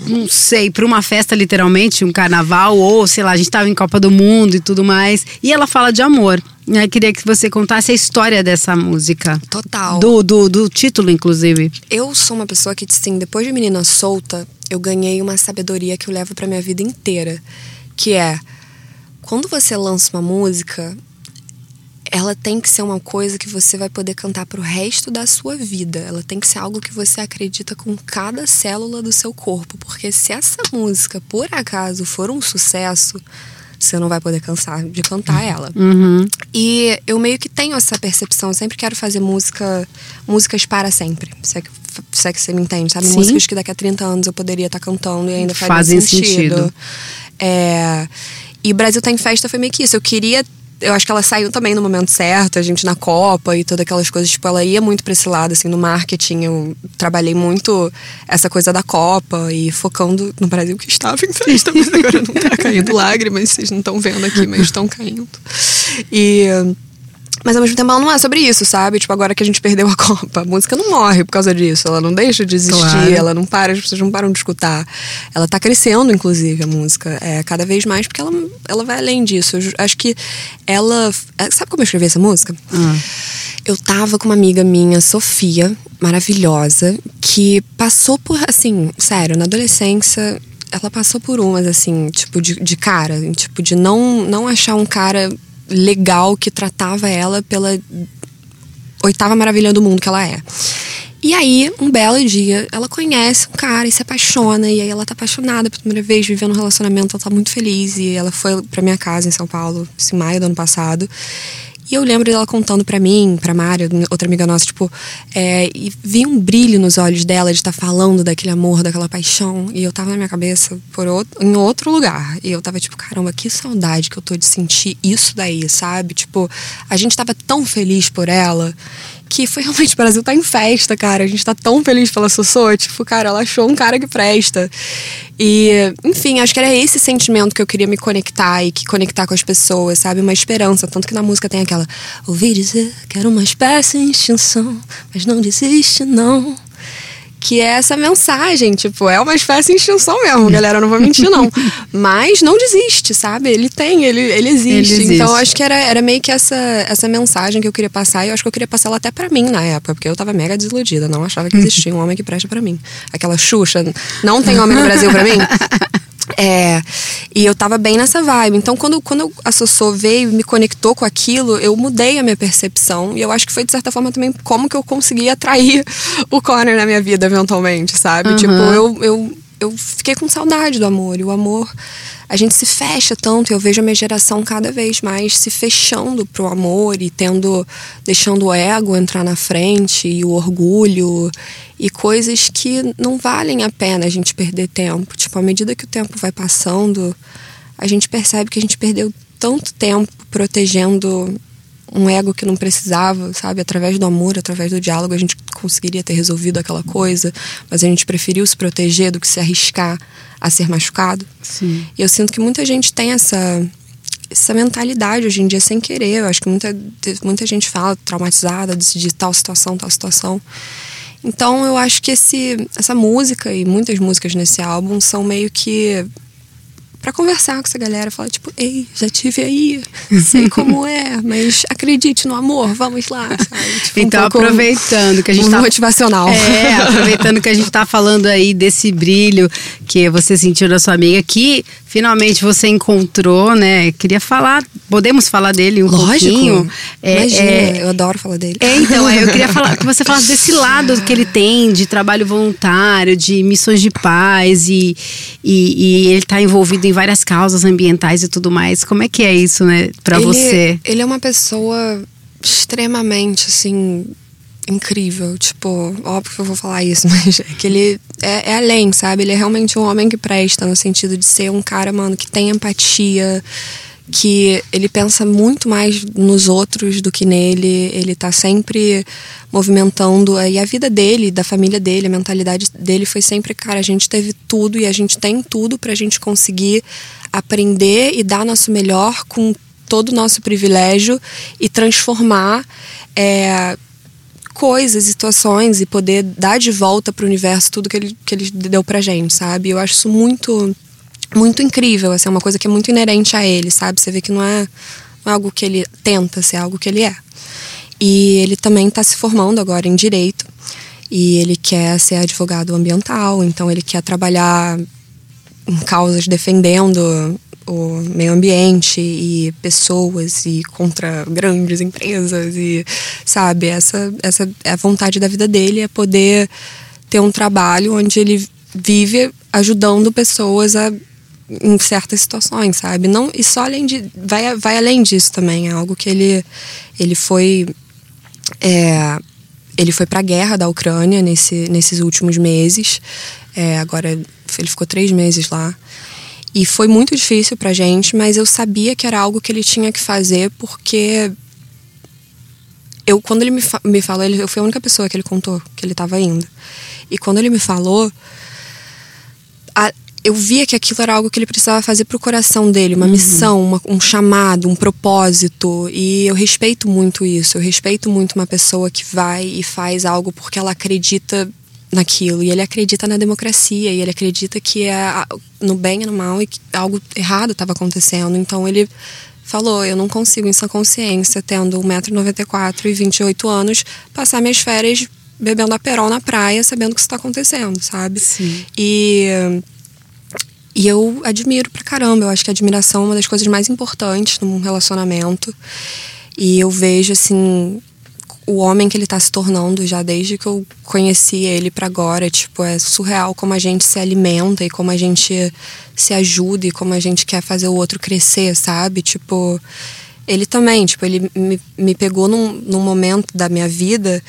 não sei, para uma festa literalmente, um carnaval, ou sei lá, a gente estava em Copa do Mundo e tudo mais. E ela fala de amor. Eu queria que você contasse a história dessa música. Total. Do, do, do título, inclusive. Eu sou uma pessoa que, assim, depois de menina solta, eu ganhei uma sabedoria que eu levo pra minha vida inteira. Que é, quando você lança uma música, ela tem que ser uma coisa que você vai poder cantar pro resto da sua vida. Ela tem que ser algo que você acredita com cada célula do seu corpo. Porque se essa música, por acaso, for um sucesso, você não vai poder cansar de cantar ela. Uhum. E eu meio que tenho essa percepção. Eu sempre quero fazer música, músicas para sempre. Se é que, se é que você me entende, sabe? Sim. Músicas que daqui a 30 anos eu poderia estar cantando e ainda faz Fazem sentido. sentido. É, e o Brasil tá em festa foi meio que isso. Eu queria. Eu acho que ela saiu também no momento certo, a gente na Copa e todas aquelas coisas. Tipo, ela ia muito pra esse lado, assim, no marketing. Eu trabalhei muito essa coisa da Copa e focando no Brasil que estava em festa, mas agora não tá caindo lágrimas, vocês não estão vendo aqui, mas estão caindo. E. Mas ao mesmo tempo ela não é sobre isso, sabe? Tipo, agora que a gente perdeu a Copa, a música não morre por causa disso. Ela não deixa de existir, Claro. ela não para, as pessoas não param de escutar. Ela tá crescendo, inclusive, a música. É, cada vez mais, porque ela, ela vai além disso. Eu acho que ela. é, Sabe como eu escrevi essa música? Eu tava com uma amiga minha, Sofia, maravilhosa, que passou por, assim, sério, na adolescência, ela passou por umas, assim, tipo, de, de cara. Tipo, de não, não achar um cara legal que tratava ela pela oitava maravilha do mundo que ela é. E aí, um belo dia, ela conhece um cara e se apaixona. E aí ela tá apaixonada pela primeira vez, vivendo um relacionamento, ela tá muito feliz. E ela foi pra minha casa em São Paulo, em maio do ano passado. E eu lembro dela contando para mim, pra Mária, outra amiga nossa, tipo, é, e vi um brilho nos olhos dela de estar tá falando daquele amor, daquela paixão. E eu tava na minha cabeça por outro, em outro lugar. E eu tava tipo, caramba, que saudade que eu tô de sentir isso daí, sabe? Tipo, a gente tava tão feliz por ela que foi realmente o Brasil tá em festa, cara. A gente tá tão feliz pela Sossô. Tipo, cara, ela achou um cara que presta. E, enfim, acho que era esse sentimento que eu queria me conectar e que conectar com as pessoas, sabe? Uma esperança. Tanto que na música tem aquela: Ouvi dizer que era uma espécie em extinção, mas não desiste, não que é essa mensagem, tipo, é uma espécie de extinção mesmo, galera, não vou mentir não. Mas não desiste, sabe? Ele tem, ele, ele, existe. ele existe. Então acho que era, era meio que essa, essa mensagem que eu queria passar e eu acho que eu queria passar ela até para mim na época, porque eu tava mega desiludida, não achava que existia um homem que presta para mim. Aquela Xuxa, não tem homem no Brasil para mim? É, e eu tava bem nessa vibe. Então, quando, quando a Sossô veio e me conectou com aquilo, eu mudei a minha percepção. E eu acho que foi, de certa forma, também como que eu consegui atrair o Connor na minha vida, eventualmente, sabe? Uhum. Tipo, eu, eu, eu fiquei com saudade do amor. E o amor a gente se fecha tanto, eu vejo a minha geração cada vez mais se fechando pro amor e tendo deixando o ego entrar na frente e o orgulho e coisas que não valem a pena a gente perder tempo. Tipo, à medida que o tempo vai passando, a gente percebe que a gente perdeu tanto tempo protegendo um ego que não precisava, sabe? Através do amor, através do diálogo, a gente conseguiria ter resolvido aquela coisa, mas a gente preferiu se proteger do que se arriscar a ser machucado. Sim. E eu sinto que muita gente tem essa essa mentalidade hoje em dia sem querer. Eu acho que muita, muita gente fala traumatizada de, de tal situação, tal situação. Então eu acho que esse, essa música e muitas músicas nesse álbum são meio que para conversar com essa galera, falar tipo, ei, já tive aí, sei como é, mas acredite no amor, vamos lá. Tipo, então, um aproveitando que a gente tá motivacional. É, aproveitando que a gente tá falando aí desse brilho que você sentiu da sua amiga, que finalmente você encontrou, né? Queria falar, podemos falar dele um Lógico. pouquinho? É, Imagina, é, eu adoro falar dele. É, então, eu queria falar que você falasse desse lado que ele tem de trabalho voluntário, de missões de paz e, e, e ele tá envolvido em várias causas ambientais e tudo mais. Como é que é isso, né, para você? Ele é uma pessoa extremamente, assim, incrível. Tipo, óbvio que eu vou falar isso, mas é que ele é, é, além, sabe? Ele é realmente um homem que presta, no sentido de ser um cara, mano, que tem empatia, que ele pensa muito mais nos outros do que nele, ele tá sempre movimentando. E a vida dele, da família dele, a mentalidade dele foi sempre, cara, a gente teve tudo e a gente tem tudo pra gente conseguir aprender e dar nosso melhor com todo o nosso privilégio e transformar. É, coisas, situações e poder dar de volta para o universo tudo que ele, que ele deu pra gente, sabe? Eu acho isso muito muito incrível, assim, é uma coisa que é muito inerente a ele, sabe? Você vê que não é, não é algo que ele tenta ser, é algo que ele é. E ele também está se formando agora em direito e ele quer ser advogado ambiental, então ele quer trabalhar em causas defendendo o meio ambiente e pessoas e contra grandes empresas e sabe essa essa é a vontade da vida dele é poder ter um trabalho onde ele vive ajudando pessoas a em certas situações, sabe? Não, e só além de. Vai, vai além disso também. É algo que ele, ele foi. É, ele foi para a guerra da Ucrânia nesse, nesses últimos meses. É, agora ele ficou três meses lá. E foi muito difícil pra gente, mas eu sabia que era algo que ele tinha que fazer porque eu quando ele me, fa me falou, ele, eu fui a única pessoa que ele contou que ele estava indo. E quando ele me falou, a, eu via que aquilo era algo que ele precisava fazer pro coração dele, uma uhum. missão, uma, um chamado, um propósito. E eu respeito muito isso. Eu respeito muito uma pessoa que vai e faz algo porque ela acredita naquilo. E ele acredita na democracia, e ele acredita que é no bem e no mal e que algo errado estava acontecendo. Então ele falou: Eu não consigo, em sua consciência, tendo 1,94m e 28 anos, passar minhas férias bebendo a perol na praia, sabendo o que está acontecendo, sabe? Sim. E e eu admiro pra caramba. Eu acho que a admiração é uma das coisas mais importantes num relacionamento. E eu vejo, assim, o homem que ele tá se tornando já desde que eu conheci ele para agora. Tipo, é surreal como a gente se alimenta e como a gente se ajuda e como a gente quer fazer o outro crescer, sabe? Tipo, ele também, tipo, ele me, me pegou num, num momento da minha vida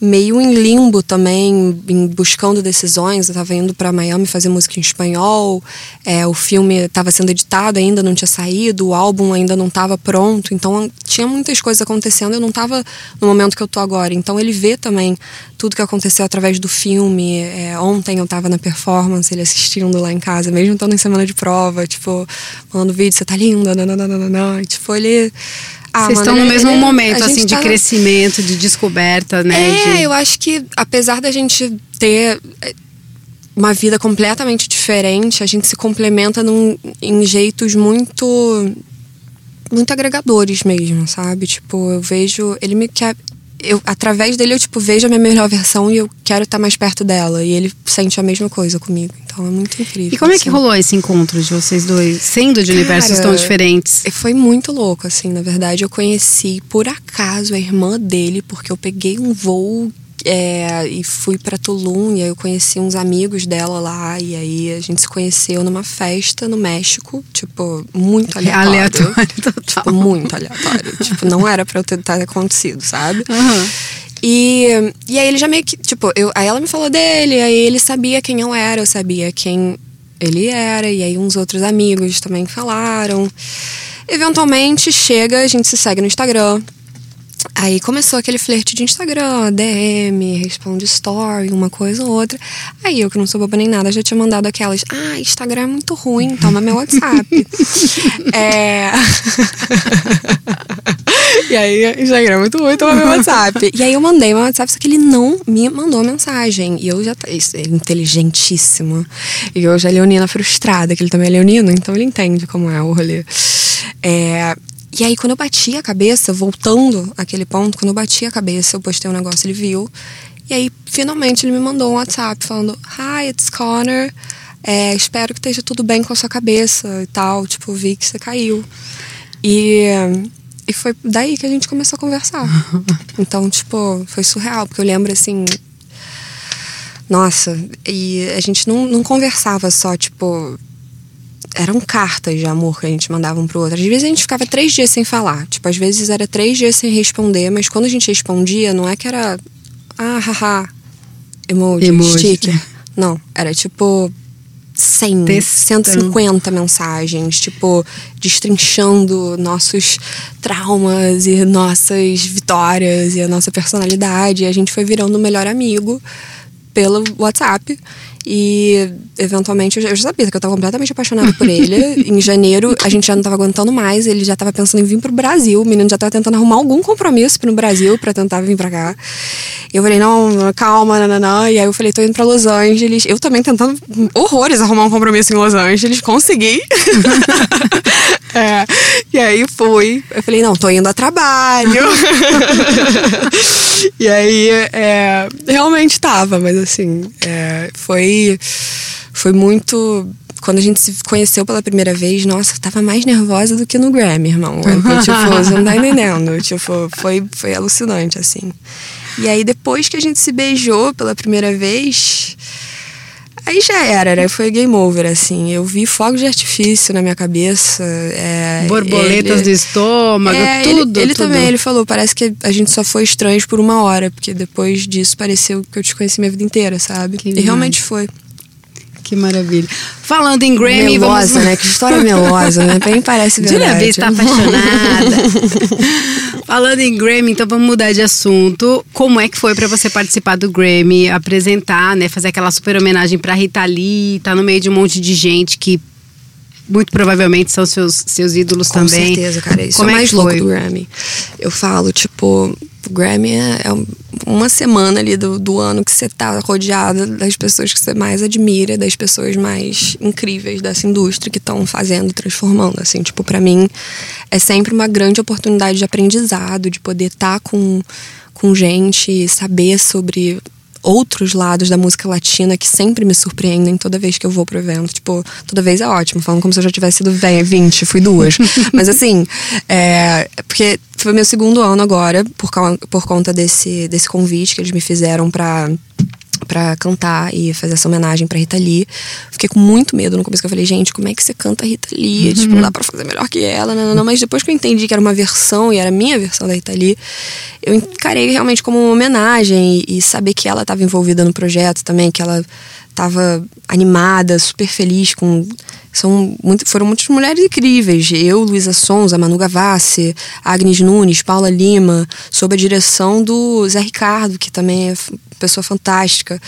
meio em limbo também, em buscando decisões. Eu estava indo para Miami fazer música em espanhol, é, o filme estava sendo editado ainda, não tinha saído, o álbum ainda não estava pronto, então tinha muitas coisas acontecendo. Eu não estava no momento que eu tô agora. Então ele vê também tudo que aconteceu através do filme. É, ontem eu estava na performance, ele assistindo lá em casa, mesmo estando em semana de prova, tipo, mandando vídeo, você tá linda, nananana. Tipo, ele ah, Vocês estão no mesmo momento, assim, de tá... crescimento, de descoberta, né? É, de... eu acho que apesar da gente ter é, uma vida completamente diferente, a gente se complementa num, em jeitos muito muito agregadores mesmo, sabe? Tipo, eu vejo, ele me quer eu, através dele eu tipo vejo a minha melhor versão e eu quero estar mais perto dela e ele sente a mesma coisa comigo então é muito incrível e como assim. é que assim. rolou esse encontro de vocês dois sendo de Cara, universos tão diferentes foi muito louco assim na verdade eu conheci por acaso a irmã dele porque eu peguei um voo é, e fui para Tulum e aí eu conheci uns amigos dela lá e aí a gente se conheceu numa festa no México, tipo, muito aleatório. Aleatório, total. Tipo, muito aleatório. tipo, não era pra eu ter, ter acontecido, sabe? Uhum. E, e aí ele já meio que, tipo, eu, aí ela me falou dele, aí ele sabia quem eu era, eu sabia quem ele era, e aí uns outros amigos também falaram. Eventualmente chega, a gente se segue no Instagram. Aí começou aquele flerte de Instagram, DM, responde story, uma coisa ou outra. Aí eu, que não sou boba nem nada, já tinha mandado aquelas: Ah, Instagram é muito ruim, toma meu WhatsApp. é. e aí, Instagram é muito ruim, toma meu WhatsApp. E aí eu mandei meu WhatsApp, só que ele não me mandou mensagem. E eu já. Isso é inteligentíssimo. E eu já leonina frustrada, que ele também é leonino, então ele entende como é o rolê. É, e aí, quando eu bati a cabeça, voltando àquele ponto, quando eu bati a cabeça, eu postei um negócio, ele viu. E aí, finalmente, ele me mandou um WhatsApp falando: Hi, it's Connor. É, espero que esteja tudo bem com a sua cabeça e tal. Tipo, vi que você caiu. E, e foi daí que a gente começou a conversar. Então, tipo, foi surreal, porque eu lembro assim. Nossa, e a gente não, não conversava só, tipo, eram cartas de amor que a gente mandava um pro outro. Às vezes a gente ficava três dias sem falar. Tipo, às vezes era três dias sem responder, mas quando a gente respondia, não é que era. Ah, haha. Emoji, emoji. sticker. Não, era tipo 100, Testando. 150 mensagens, tipo, destrinchando nossos traumas e nossas vitórias e a nossa personalidade. E a gente foi virando o melhor amigo pelo WhatsApp. E eventualmente eu já sabia que eu tava completamente apaixonada por ele. em janeiro a gente já não tava aguentando mais, ele já tava pensando em vir pro Brasil. O menino já tava tentando arrumar algum compromisso no Brasil para tentar vir pra cá. E eu falei, não, calma, nananã. E aí eu falei, tô indo pra Los Angeles. Eu também tentando horrores arrumar um compromisso em Los Angeles. Consegui. é. E aí fui. Eu falei, não, tô indo a trabalho. e aí, é, realmente tava, mas assim, é, foi, foi muito quando a gente se conheceu pela primeira vez, nossa, eu tava mais nervosa do que no Grammy, irmão. Eu, tipo, você não tá entendendo. Tipo, foi, foi alucinante, assim. E aí, depois que a gente se beijou pela primeira vez, aí já era, né? Foi game over, assim. Eu vi fogos de artifício na minha cabeça. É, Borboletas ele, do estômago, é, tudo. Ele, ele tudo. também, ele falou, parece que a gente só foi estranhos por uma hora, porque depois disso pareceu que eu te conheci minha vida inteira, sabe? Que e realmente foi. Que maravilha. Falando em Grammy, melosa, vamos... né? Que história melosa, né? Bem parece verdade. Julia B está apaixonada. Falando em Grammy, então vamos mudar de assunto. Como é que foi para você participar do Grammy, apresentar, né, fazer aquela super homenagem para Rita Lee, tá no meio de um monte de gente que muito provavelmente são seus, seus ídolos Com também. Com certeza, cara. Isso Como é, mais louco do Grammy. Eu falo, tipo, o Grammy é, é uma semana ali do, do ano que você tá rodeada das pessoas que você mais admira, das pessoas mais incríveis dessa indústria que estão fazendo, transformando. Assim, tipo, para mim é sempre uma grande oportunidade de aprendizado, de poder estar tá com, com gente, saber sobre outros lados da música latina que sempre me surpreendem toda vez que eu vou pro evento. Tipo, toda vez é ótimo, falando como se eu já tivesse sido 20, fui duas. Mas assim, é, porque foi meu segundo ano agora, por, por conta desse, desse convite que eles me fizeram pra para cantar e fazer essa homenagem para Rita Lee. Fiquei com muito medo no começo que eu falei, gente, como é que você canta Rita Lee? Uhum. Tipo, não dá para fazer melhor que ela, não, não, não, mas depois que eu entendi que era uma versão e era a minha versão da Rita Lee, eu encarei realmente como uma homenagem e, e saber que ela estava envolvida no projeto também, que ela estava animada, super feliz com são muito, foram muitas mulheres incríveis. Eu, Luísa Sonza, Manu Gavassi, Agnes Nunes, Paula Lima, sob a direção do Zé Ricardo, que também é pessoa fantástica.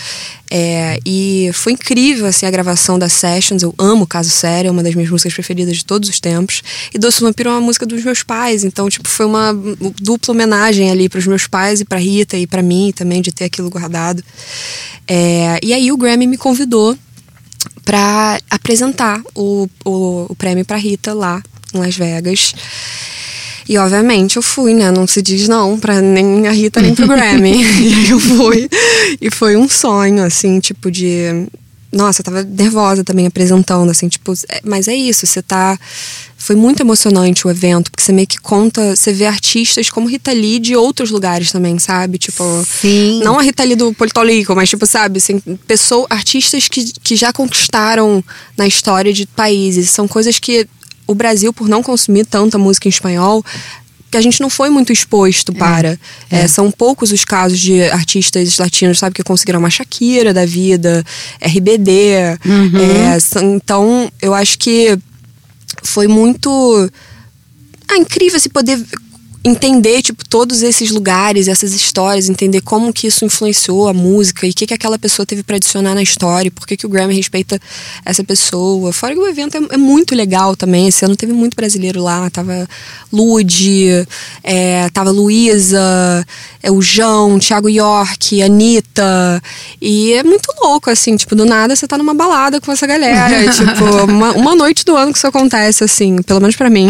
É, e foi incrível assim, a gravação das sessions. Eu amo Caso Sério, é uma das minhas músicas preferidas de todos os tempos. E Doce Vampiro é uma música dos meus pais, então tipo, foi uma dupla homenagem ali para os meus pais e para Rita e para mim também de ter aquilo guardado. É, e aí o Grammy me convidou para apresentar o, o, o prêmio para Rita lá em Las Vegas. E obviamente eu fui, né? Não se diz não pra nem a Rita nem pro Grammy. e aí eu fui. E foi um sonho, assim, tipo de. Nossa, eu tava nervosa também apresentando, assim, tipo, é, mas é isso, você tá. Foi muito emocionante o evento, porque você meio que conta, você vê artistas como Rita Lee de outros lugares também, sabe? Tipo, Sim. não a Rita Lee do Politolico, mas tipo, sabe, assim, pessoas, artistas que, que já conquistaram na história de países. São coisas que o Brasil, por não consumir tanta música em espanhol, que a gente não foi muito exposto é, para. É, é. são poucos os casos de artistas latinos, sabe, que conseguiram uma Shakira da vida, RBD. Uhum. É, então, eu acho que foi muito ah, incrível se poder entender tipo todos esses lugares, essas histórias, entender como que isso influenciou a música e o que que aquela pessoa teve para adicionar na história, por que que o Grammy respeita essa pessoa. Fora que o evento é, é muito legal também. Esse ano teve muito brasileiro lá, tava Lude, é, tava Luísa, é, o João, Thiago York, Anitta. E é muito louco, assim, tipo, do nada você tá numa balada com essa galera. tipo, uma, uma noite do ano que isso acontece, assim, pelo menos para mim.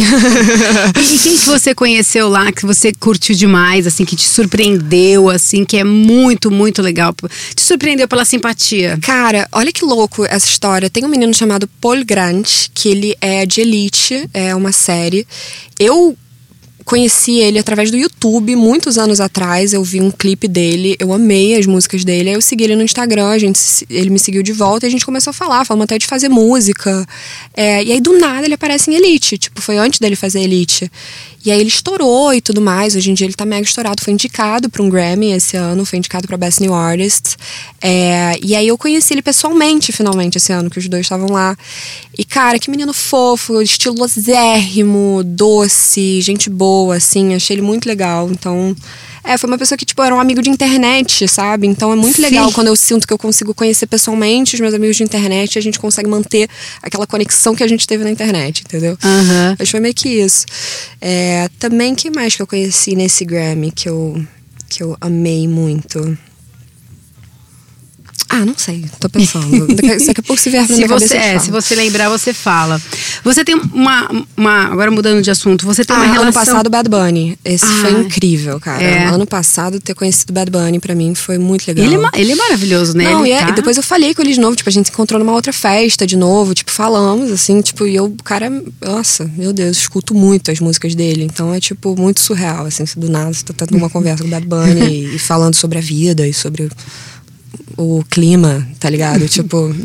e quem que você conheceu lá? Que você curtiu demais, assim, que te surpreendeu, assim, que é muito, muito legal? Te surpreendeu pela simpatia? Cara, olha que louco essa história. Tem um menino chamado Paul Grant, que ele é de Elite, é uma série. Eu conheci ele através do YouTube muitos anos atrás. Eu vi um clipe dele, eu amei as músicas dele. Aí eu segui ele no Instagram, a gente, ele me seguiu de volta e a gente começou a falar, falamos até de fazer música. É, e aí do nada ele aparece em Elite, tipo, foi antes dele fazer Elite. E aí ele estourou e tudo mais. Hoje em dia ele tá mega estourado. Foi indicado para um Grammy esse ano, foi indicado para Best New Artist. É, e aí eu conheci ele pessoalmente, finalmente, esse ano, que os dois estavam lá. E, cara, que menino fofo, estilosérrimo, doce, gente boa, assim. Achei ele muito legal. Então. É, foi uma pessoa que, tipo, era um amigo de internet, sabe? Então é muito Sim. legal quando eu sinto que eu consigo conhecer pessoalmente os meus amigos de internet e a gente consegue manter aquela conexão que a gente teve na internet, entendeu? Uhum. Acho que foi meio que isso. É, também, quem mais que eu conheci nesse Grammy que eu, que eu amei muito? Ah, não sei, tô pensando. Daqui a pouco se vier se você, é, Se você lembrar, você fala. Você tem uma, uma. Agora mudando de assunto, você tem ah, uma relação. Ano passado, Bad Bunny. Esse ah, foi incrível, cara. É. Ano passado, ter conhecido Bad Bunny pra mim foi muito legal. Ele, é ele é maravilhoso, né? Não, ele e, é, tá... e, depois eu falei com ele de novo, tipo, a gente se encontrou numa outra festa de novo, tipo, falamos, assim, tipo, e eu, o cara, nossa, meu Deus, escuto muito as músicas dele. Então é, tipo, muito surreal, assim, do nada você tá tendo uma conversa com o Bad Bunny e, e falando sobre a vida e sobre o clima, tá ligado? tipo,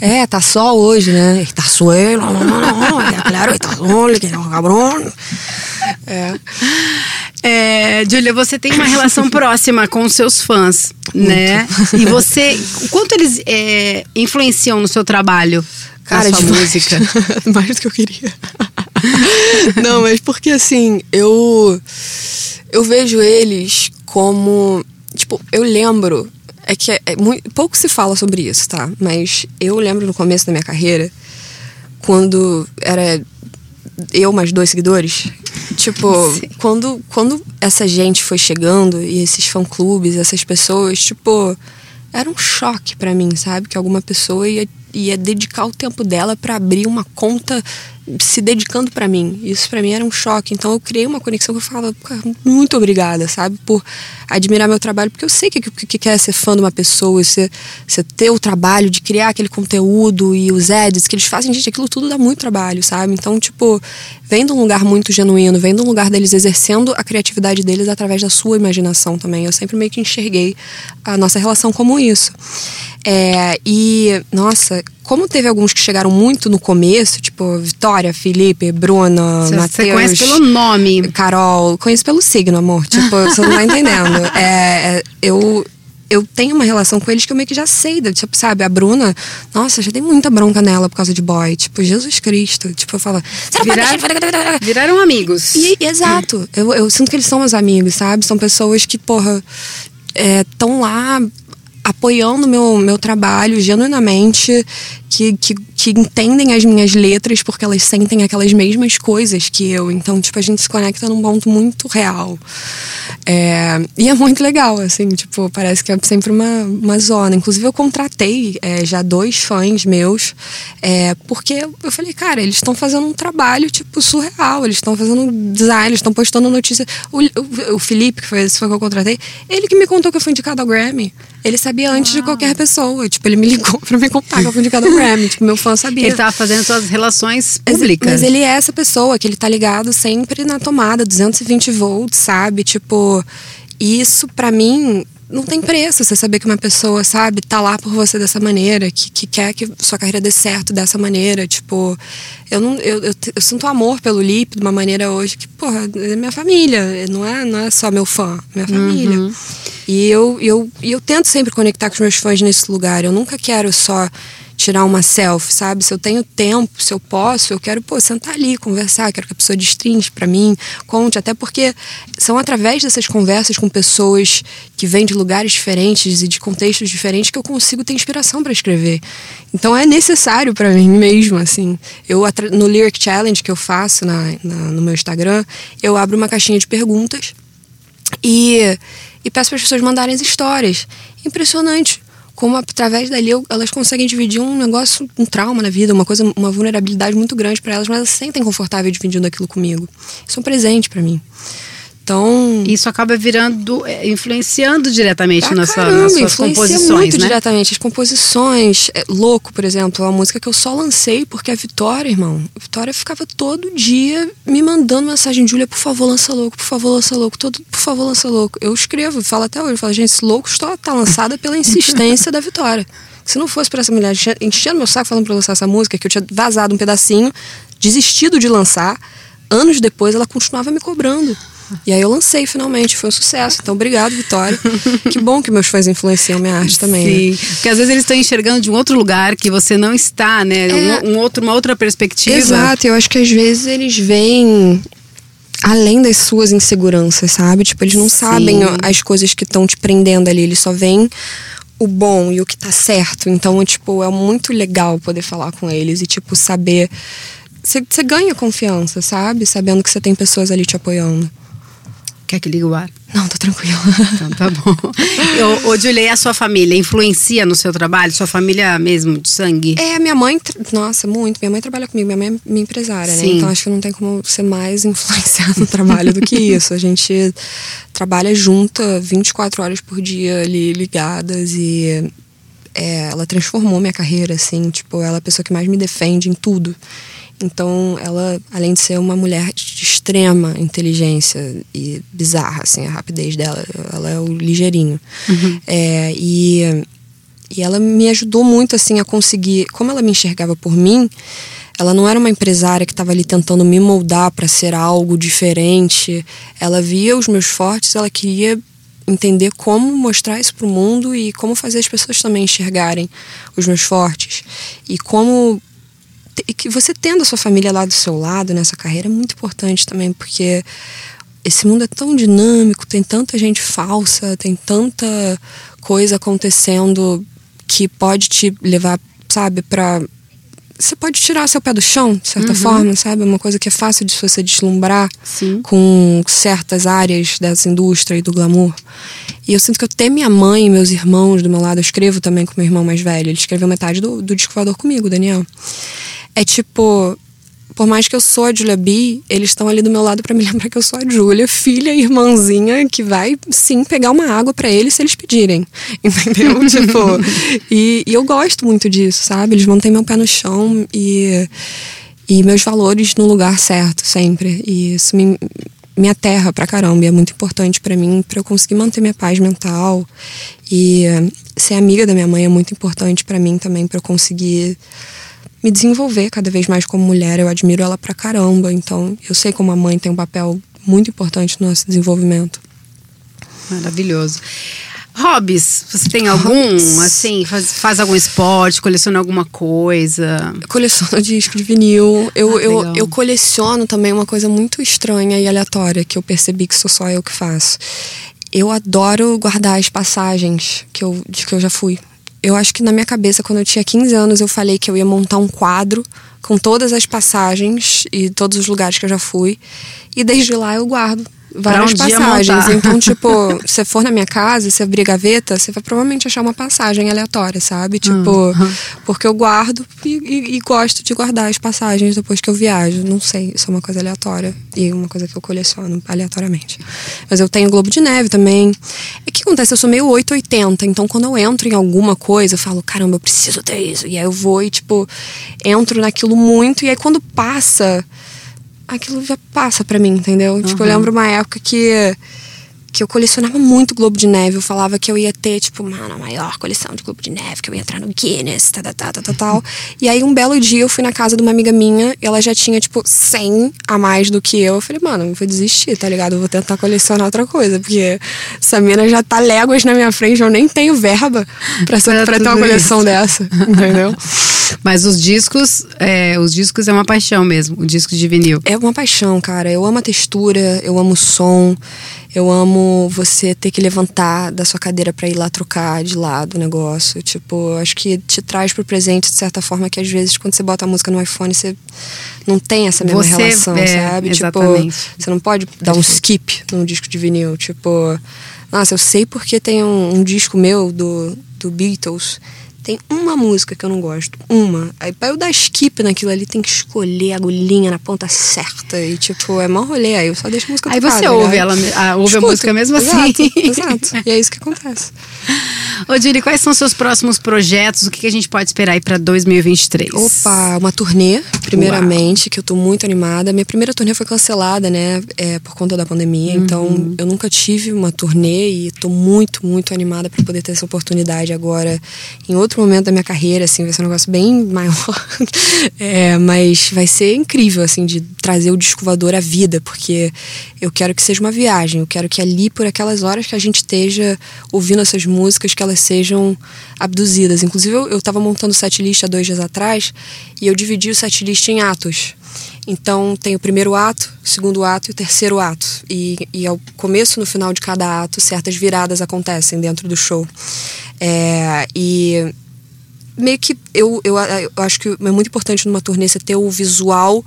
é, tá sol hoje, né? Tá suelo, não, não, não, é claro, tá sol, que é um cabrão. É. É, Julia, você tem uma relação próxima com os seus fãs, Muito. né? E você, o quanto eles é, influenciam no seu trabalho? Cara, na sua música? Mais do que eu queria. Não, mas porque assim, eu eu vejo eles como, tipo, eu lembro é que é, é muito, pouco se fala sobre isso, tá? Mas eu lembro no começo da minha carreira, quando era eu mais dois seguidores, tipo, quando, quando essa gente foi chegando e esses fã-clubes, essas pessoas, tipo, era um choque para mim, sabe? Que alguma pessoa ia, ia dedicar o tempo dela para abrir uma conta se dedicando para mim. Isso para mim era um choque. Então eu criei uma conexão que eu falava, muito obrigada, sabe, por admirar meu trabalho, porque eu sei que que, que é ser fã de uma pessoa, você, você ter o trabalho de criar aquele conteúdo e os edits que eles fazem, gente, aquilo tudo dá muito trabalho, sabe? Então, tipo, vem de um lugar muito genuíno, vem de um lugar deles exercendo a criatividade deles através da sua imaginação também. Eu sempre meio que enxerguei a nossa relação como isso. É, e, nossa, como teve alguns que chegaram muito no começo, tipo Vitória, Felipe, Bruna, Matheus. Você conhece pelo nome. Carol, conheço pelo signo, amor. Tipo, você não tá entendendo. É, é, eu, eu tenho uma relação com eles que eu meio que já sei. Tipo, sabe, a Bruna, nossa, já dei muita bronca nela por causa de boy. Tipo, Jesus Cristo. Tipo, eu falo, Virar. Viraram amigos. E, exato. Eu, eu sinto que eles são meus amigos, sabe? São pessoas que, porra, estão é, lá apoiando meu, meu trabalho genuinamente, que, que, que, entendem as minhas letras porque elas sentem aquelas mesmas coisas que eu. Então, tipo, a gente se conecta num ponto muito real. É, e é muito legal, assim, tipo, parece que é sempre uma, uma zona. Inclusive, eu contratei é, já dois fãs meus, é, porque eu falei, cara, eles estão fazendo um trabalho, tipo, surreal. Eles estão fazendo design, eles estão postando notícia. O, o, o Felipe, que foi esse foi que eu contratei, ele que me contou que eu fui indicado ao Grammy. Ele sabia antes de qualquer pessoa. Tipo, ele me ligou pra me contar que eu fui indicado ao Grammy. Tipo, meu fã sabia. Ele tava fazendo suas relações públicas. Mas, mas ele é essa pessoa que ele tá ligado sempre na tomada, 220 volts, sabe? Tipo, isso para mim não tem preço você saber que uma pessoa, sabe, tá lá por você dessa maneira, que, que quer que sua carreira dê certo dessa maneira. Tipo, eu não eu, eu, eu sinto amor pelo Lip de uma maneira hoje que, porra, é minha família, não é, não é só meu fã, minha família. Uhum. E eu, eu, eu tento sempre conectar com os meus fãs nesse lugar. Eu nunca quero só tirar uma selfie, sabe? Se eu tenho tempo, se eu posso, eu quero, pô, sentar ali, conversar, quero que a pessoa destrinche para mim, conte, até porque são através dessas conversas com pessoas que vêm de lugares diferentes e de contextos diferentes que eu consigo ter inspiração para escrever. Então é necessário para mim mesmo, assim. Eu no Lyric Challenge que eu faço na, na, no meu Instagram, eu abro uma caixinha de perguntas e, e peço para as pessoas mandarem as histórias. Impressionante como através dali elas conseguem dividir um negócio, um trauma na vida, uma coisa, uma vulnerabilidade muito grande para elas, mas elas se sentem confortáveis dividindo aquilo comigo. Isso é um presente para mim. Então. Isso acaba virando, é, influenciando diretamente na sua, nas suas composições. muito né? diretamente. As composições. É, Louco, por exemplo, é uma música que eu só lancei porque a Vitória, irmão. A Vitória ficava todo dia me mandando mensagem: Júlia, por favor, lança louco, por favor, lança louco, todo, por favor, lança louco. Eu escrevo, falo até hoje, falo, gente, esse louco está tá lançada pela insistência da Vitória. Se não fosse por essa mulher enchendo meu saco falando pra lançar essa música, que eu tinha vazado um pedacinho, desistido de lançar, anos depois ela continuava me cobrando. E aí eu lancei finalmente, foi um sucesso. Então, obrigado, Vitória. que bom que meus fãs influenciam minha arte também. Né? Sim, né? porque às vezes eles estão enxergando de um outro lugar que você não está, né? É... Um, um, outro, uma outra perspectiva. Exato, eu acho que às vezes eles veem além das suas inseguranças, sabe? Tipo, eles não Sim. sabem as coisas que estão te prendendo ali, eles só veem o bom e o que tá certo. Então, tipo, é muito legal poder falar com eles e, tipo, saber. Você ganha confiança, sabe? Sabendo que você tem pessoas ali te apoiando. Quer que ligue o ar? Não, tô tranquila. Então tá bom. Ô, ô Julia, e a sua família influencia no seu trabalho? Sua família mesmo, de sangue? É, minha mãe, nossa, muito. Minha mãe trabalha comigo, minha mãe é minha empresária, né? Sim. né? Então acho que não tem como ser mais influenciar no trabalho do que isso. A gente trabalha junta 24 horas por dia ali ligadas e é, ela transformou minha carreira, assim. Tipo, ela é a pessoa que mais me defende em tudo. Então, ela, além de ser uma mulher de extrema inteligência e bizarra, assim, a rapidez dela, ela é o ligeirinho. Uhum. É, e, e ela me ajudou muito, assim, a conseguir. Como ela me enxergava por mim, ela não era uma empresária que estava ali tentando me moldar para ser algo diferente. Ela via os meus fortes, ela queria entender como mostrar isso para o mundo e como fazer as pessoas também enxergarem os meus fortes e como e que você tendo a sua família lá do seu lado nessa carreira é muito importante também, porque esse mundo é tão dinâmico, tem tanta gente falsa, tem tanta coisa acontecendo que pode te levar, sabe, para você pode tirar seu pé do chão, de certa uhum. forma, sabe? Uma coisa que é fácil de você deslumbrar Sim. com certas áreas dessa indústria e do glamour. E eu sinto que eu tenho minha mãe e meus irmãos do meu lado. Eu escrevo também com meu irmão mais velho. Ele escreveu metade do, do disco voador comigo, Daniel. É tipo, por mais que eu sou a Julia B, eles estão ali do meu lado para me lembrar que eu sou a Julia, filha e irmãzinha que vai sim pegar uma água para eles se eles pedirem. Entendeu? tipo, e, e eu gosto muito disso, sabe? Eles mantêm meu pé no chão e e meus valores no lugar certo sempre. E isso me, me aterra pra caramba. E é muito importante para mim, para eu conseguir manter minha paz mental. E ser amiga da minha mãe é muito importante para mim também, para eu conseguir me desenvolver cada vez mais como mulher. Eu admiro ela pra caramba. Então, eu sei como a mãe tem um papel muito importante no nosso desenvolvimento. Maravilhoso. Hobbies, você tem algum? Hobbies. Assim, faz, faz algum esporte, coleciona alguma coisa? Eu coleciono disco de vinil. Eu, ah, eu, eu coleciono também uma coisa muito estranha e aleatória que eu percebi que sou só eu que faço. Eu adoro guardar as passagens que eu, de que eu já fui. Eu acho que na minha cabeça, quando eu tinha 15 anos, eu falei que eu ia montar um quadro com todas as passagens e todos os lugares que eu já fui. E desde lá eu guardo várias um passagens. Então, tipo, você for na minha casa, você abrir gaveta, você vai provavelmente achar uma passagem aleatória, sabe? Tipo, uhum. porque eu guardo e, e, e, gosto de guardar as passagens depois que eu viajo. Não sei, isso é uma coisa aleatória e uma coisa que eu coleciono aleatoriamente. Mas eu tenho Globo de Neve também. É que acontece, eu sou meio 880, então quando eu entro em alguma coisa, eu falo, caramba, eu preciso ter isso. E aí eu vou e, tipo, entro naquilo muito, e aí quando passa aquilo já passa para mim, entendeu? Uhum. Tipo, eu lembro uma época que que eu colecionava muito Globo de Neve. Eu falava que eu ia ter, tipo, mano, a maior coleção de Globo de Neve, que eu ia entrar no Guinness, tal, tal, tal, tal, tal. E aí, um belo dia, eu fui na casa de uma amiga minha, e ela já tinha, tipo, 100 a mais do que eu. Eu falei, mano, eu vou desistir, tá ligado? Eu vou tentar colecionar outra coisa, porque essa mina já tá léguas na minha frente, eu nem tenho verba pra, pra, pra ter uma coleção isso. dessa, entendeu? Mas os discos, é, os discos é uma paixão mesmo, o disco de vinil. É uma paixão, cara. Eu amo a textura, eu amo o som, eu amo você ter que levantar da sua cadeira para ir lá trocar de lado o negócio. Tipo, acho que te traz pro presente de certa forma que às vezes quando você bota a música no iPhone você não tem essa mesma você, relação, é, sabe? Tipo, exatamente. Tipo, você não pode dar um skip num disco de vinil. Tipo, nossa, eu sei porque tem um, um disco meu do, do Beatles tem uma música que eu não gosto. Uma. Aí pra eu dar skip naquilo ali, tem que escolher a agulhinha na ponta certa. E tipo, é mó rolê. Aí eu só deixo a música Aí você ouve ela, a, ouve Escuta. a música mesmo assim. Exato. e é isso que acontece. Ô, Diri, quais são os seus próximos projetos? O que, a gente pode esperar aí pra 2023? Opa, uma turnê, primeiramente, Uau. que eu tô muito animada. Minha primeira turnê foi cancelada, né? É, por conta da pandemia. Uhum. Então, eu nunca tive uma turnê e tô muito, muito animada para poder ter essa oportunidade agora em outro momento da minha carreira, assim, vai ser um negócio bem maior. é, mas vai ser incrível, assim, de trazer o disco voador à vida, porque eu quero que seja uma viagem, eu quero que ali, por aquelas horas que a gente esteja ouvindo essas músicas, que elas sejam abduzidas. Inclusive, eu, eu tava montando o setlist há dois dias atrás e eu dividi o setlist em atos. Então tem o primeiro ato, o segundo ato e o terceiro ato. E, e ao começo e no final de cada ato, certas viradas acontecem dentro do show. É, e meio que eu, eu, eu acho que é muito importante numa turnê você ter o visual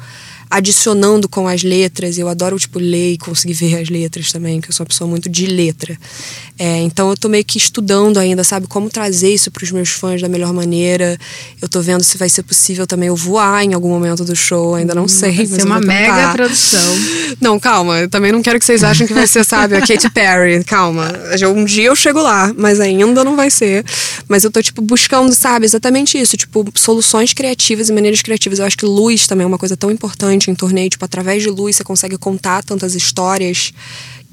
adicionando com as letras. Eu adoro, tipo, ler e conseguir ver as letras também, que eu sou uma pessoa muito de letra. É, então eu tô meio que estudando ainda, sabe, como trazer isso para os meus fãs da melhor maneira. Eu tô vendo se vai ser possível também eu voar em algum momento do show, ainda não hum, sei. Vai ser uma mega produção. Não, calma, eu também não quero que vocês achem que vai ser, sabe, a Katy Perry. Calma. Um dia eu chego lá, mas ainda não vai ser. Mas eu tô, tipo, buscando, sabe, exatamente isso, tipo, soluções criativas e maneiras criativas. Eu acho que luz também é uma coisa tão importante em torneio, tipo, através de luz você consegue contar tantas histórias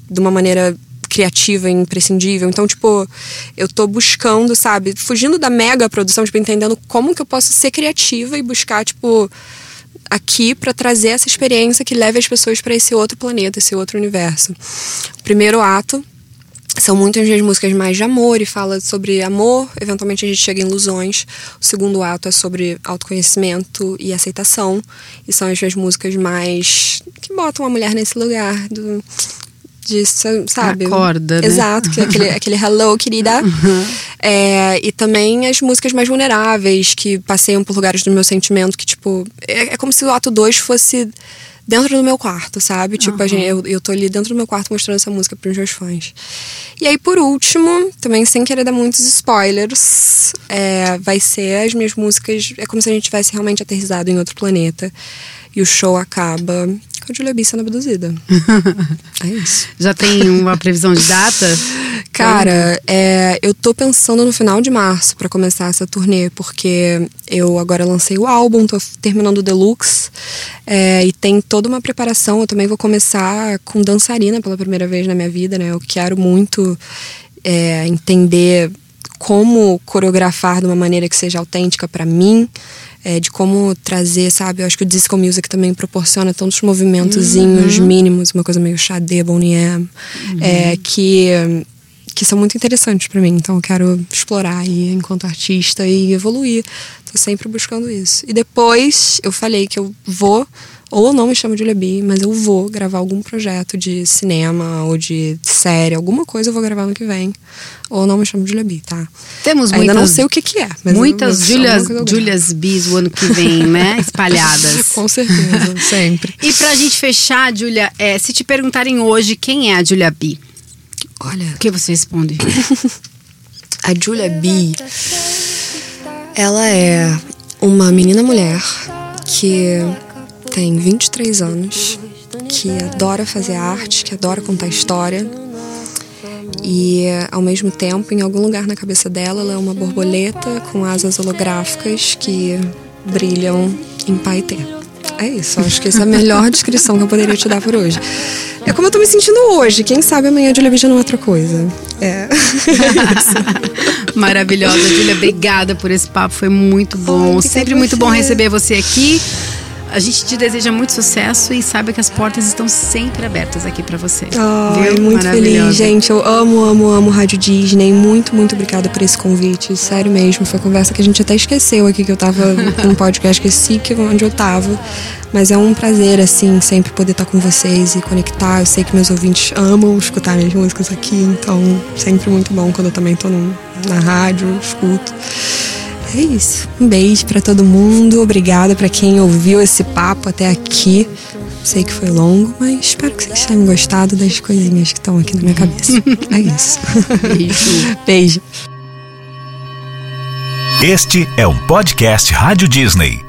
de uma maneira criativa e imprescindível. Então, tipo, eu tô buscando, sabe, fugindo da mega produção, tipo, entendendo como que eu posso ser criativa e buscar, tipo, aqui para trazer essa experiência que leve as pessoas para esse outro planeta, esse outro universo. Primeiro ato são muitas das músicas mais de amor e fala sobre amor, eventualmente a gente chega em ilusões. O segundo ato é sobre autoconhecimento e aceitação, e são as músicas mais que botam a mulher nesse lugar do de, sabe? Acorda, né? Exato, que é aquele, aquele hello, querida. Uhum. É, e também as músicas mais vulneráveis, que passeiam por lugares do meu sentimento, que, tipo, é, é como se o ato 2 fosse dentro do meu quarto, sabe? Tipo, a gente, eu, eu tô ali dentro do meu quarto mostrando essa música pros meus fãs. E aí, por último, também sem querer dar muitos spoilers, é, vai ser as minhas músicas. É como se a gente tivesse realmente aterrissado em outro planeta. E o show acaba com a Julia B sendo abduzida. é isso. Já tem uma previsão de data? Cara, é, eu tô pensando no final de março para começar essa turnê, porque eu agora lancei o álbum, tô terminando o Deluxe, é, e tem toda uma preparação. Eu também vou começar com dançarina pela primeira vez na minha vida, né? Eu quero muito é, entender como coreografar de uma maneira que seja autêntica para mim é, de como trazer, sabe? Eu acho que o disco music também proporciona tantos movimentozinhos uhum. mínimos, uma coisa meio Xadê, Bonnie M, uhum. é, que que são muito interessantes para mim. Então eu quero explorar aí enquanto artista e evoluir. Tô sempre buscando isso. E depois eu falei que eu vou ou não me chamo de Lebi, mas eu vou gravar algum projeto de cinema ou de série, alguma coisa eu vou gravar no que vem. Ou não me chamo de Lebi, tá? Temos Ainda muitas, não sei o que que é. muitas Julias, Julias Bis o ano que vem, né? Espalhadas. Com certeza, sempre. E pra gente fechar, Julia, é, se te perguntarem hoje quem é a Julia B, Olha. O que você responde? a Julia B, ela é uma menina mulher que tem 23 anos, que adora fazer arte, que adora contar história. E ao mesmo tempo, em algum lugar na cabeça dela, ela é uma borboleta com asas holográficas que brilham em paetê. É isso, acho que essa é a melhor descrição que eu poderia te dar por hoje. É como eu tô me sentindo hoje. Quem sabe amanhã a Julia já não é outra coisa. É. Maravilhosa, Julia. Obrigada por esse papo. Foi muito bom. Sempre muito bom receber você aqui. A gente te deseja muito sucesso e sabe que as portas estão sempre abertas aqui para você. Ai, viu? muito feliz, gente. Eu amo, amo, amo Rádio Disney. Muito, muito obrigada por esse convite. Sério mesmo. Foi uma conversa que a gente até esqueceu aqui que eu tava num podcast, esqueci que onde eu tava. Mas é um prazer, assim, sempre poder estar com vocês e conectar. Eu sei que meus ouvintes amam escutar minhas músicas aqui, então sempre muito bom quando eu também tô no, na rádio, escuto. É isso. Um beijo para todo mundo. Obrigada para quem ouviu esse papo até aqui. Sei que foi longo, mas espero que vocês tenham gostado das coisinhas que estão aqui na minha cabeça. é isso. Beijo. beijo. Este é um podcast Rádio Disney.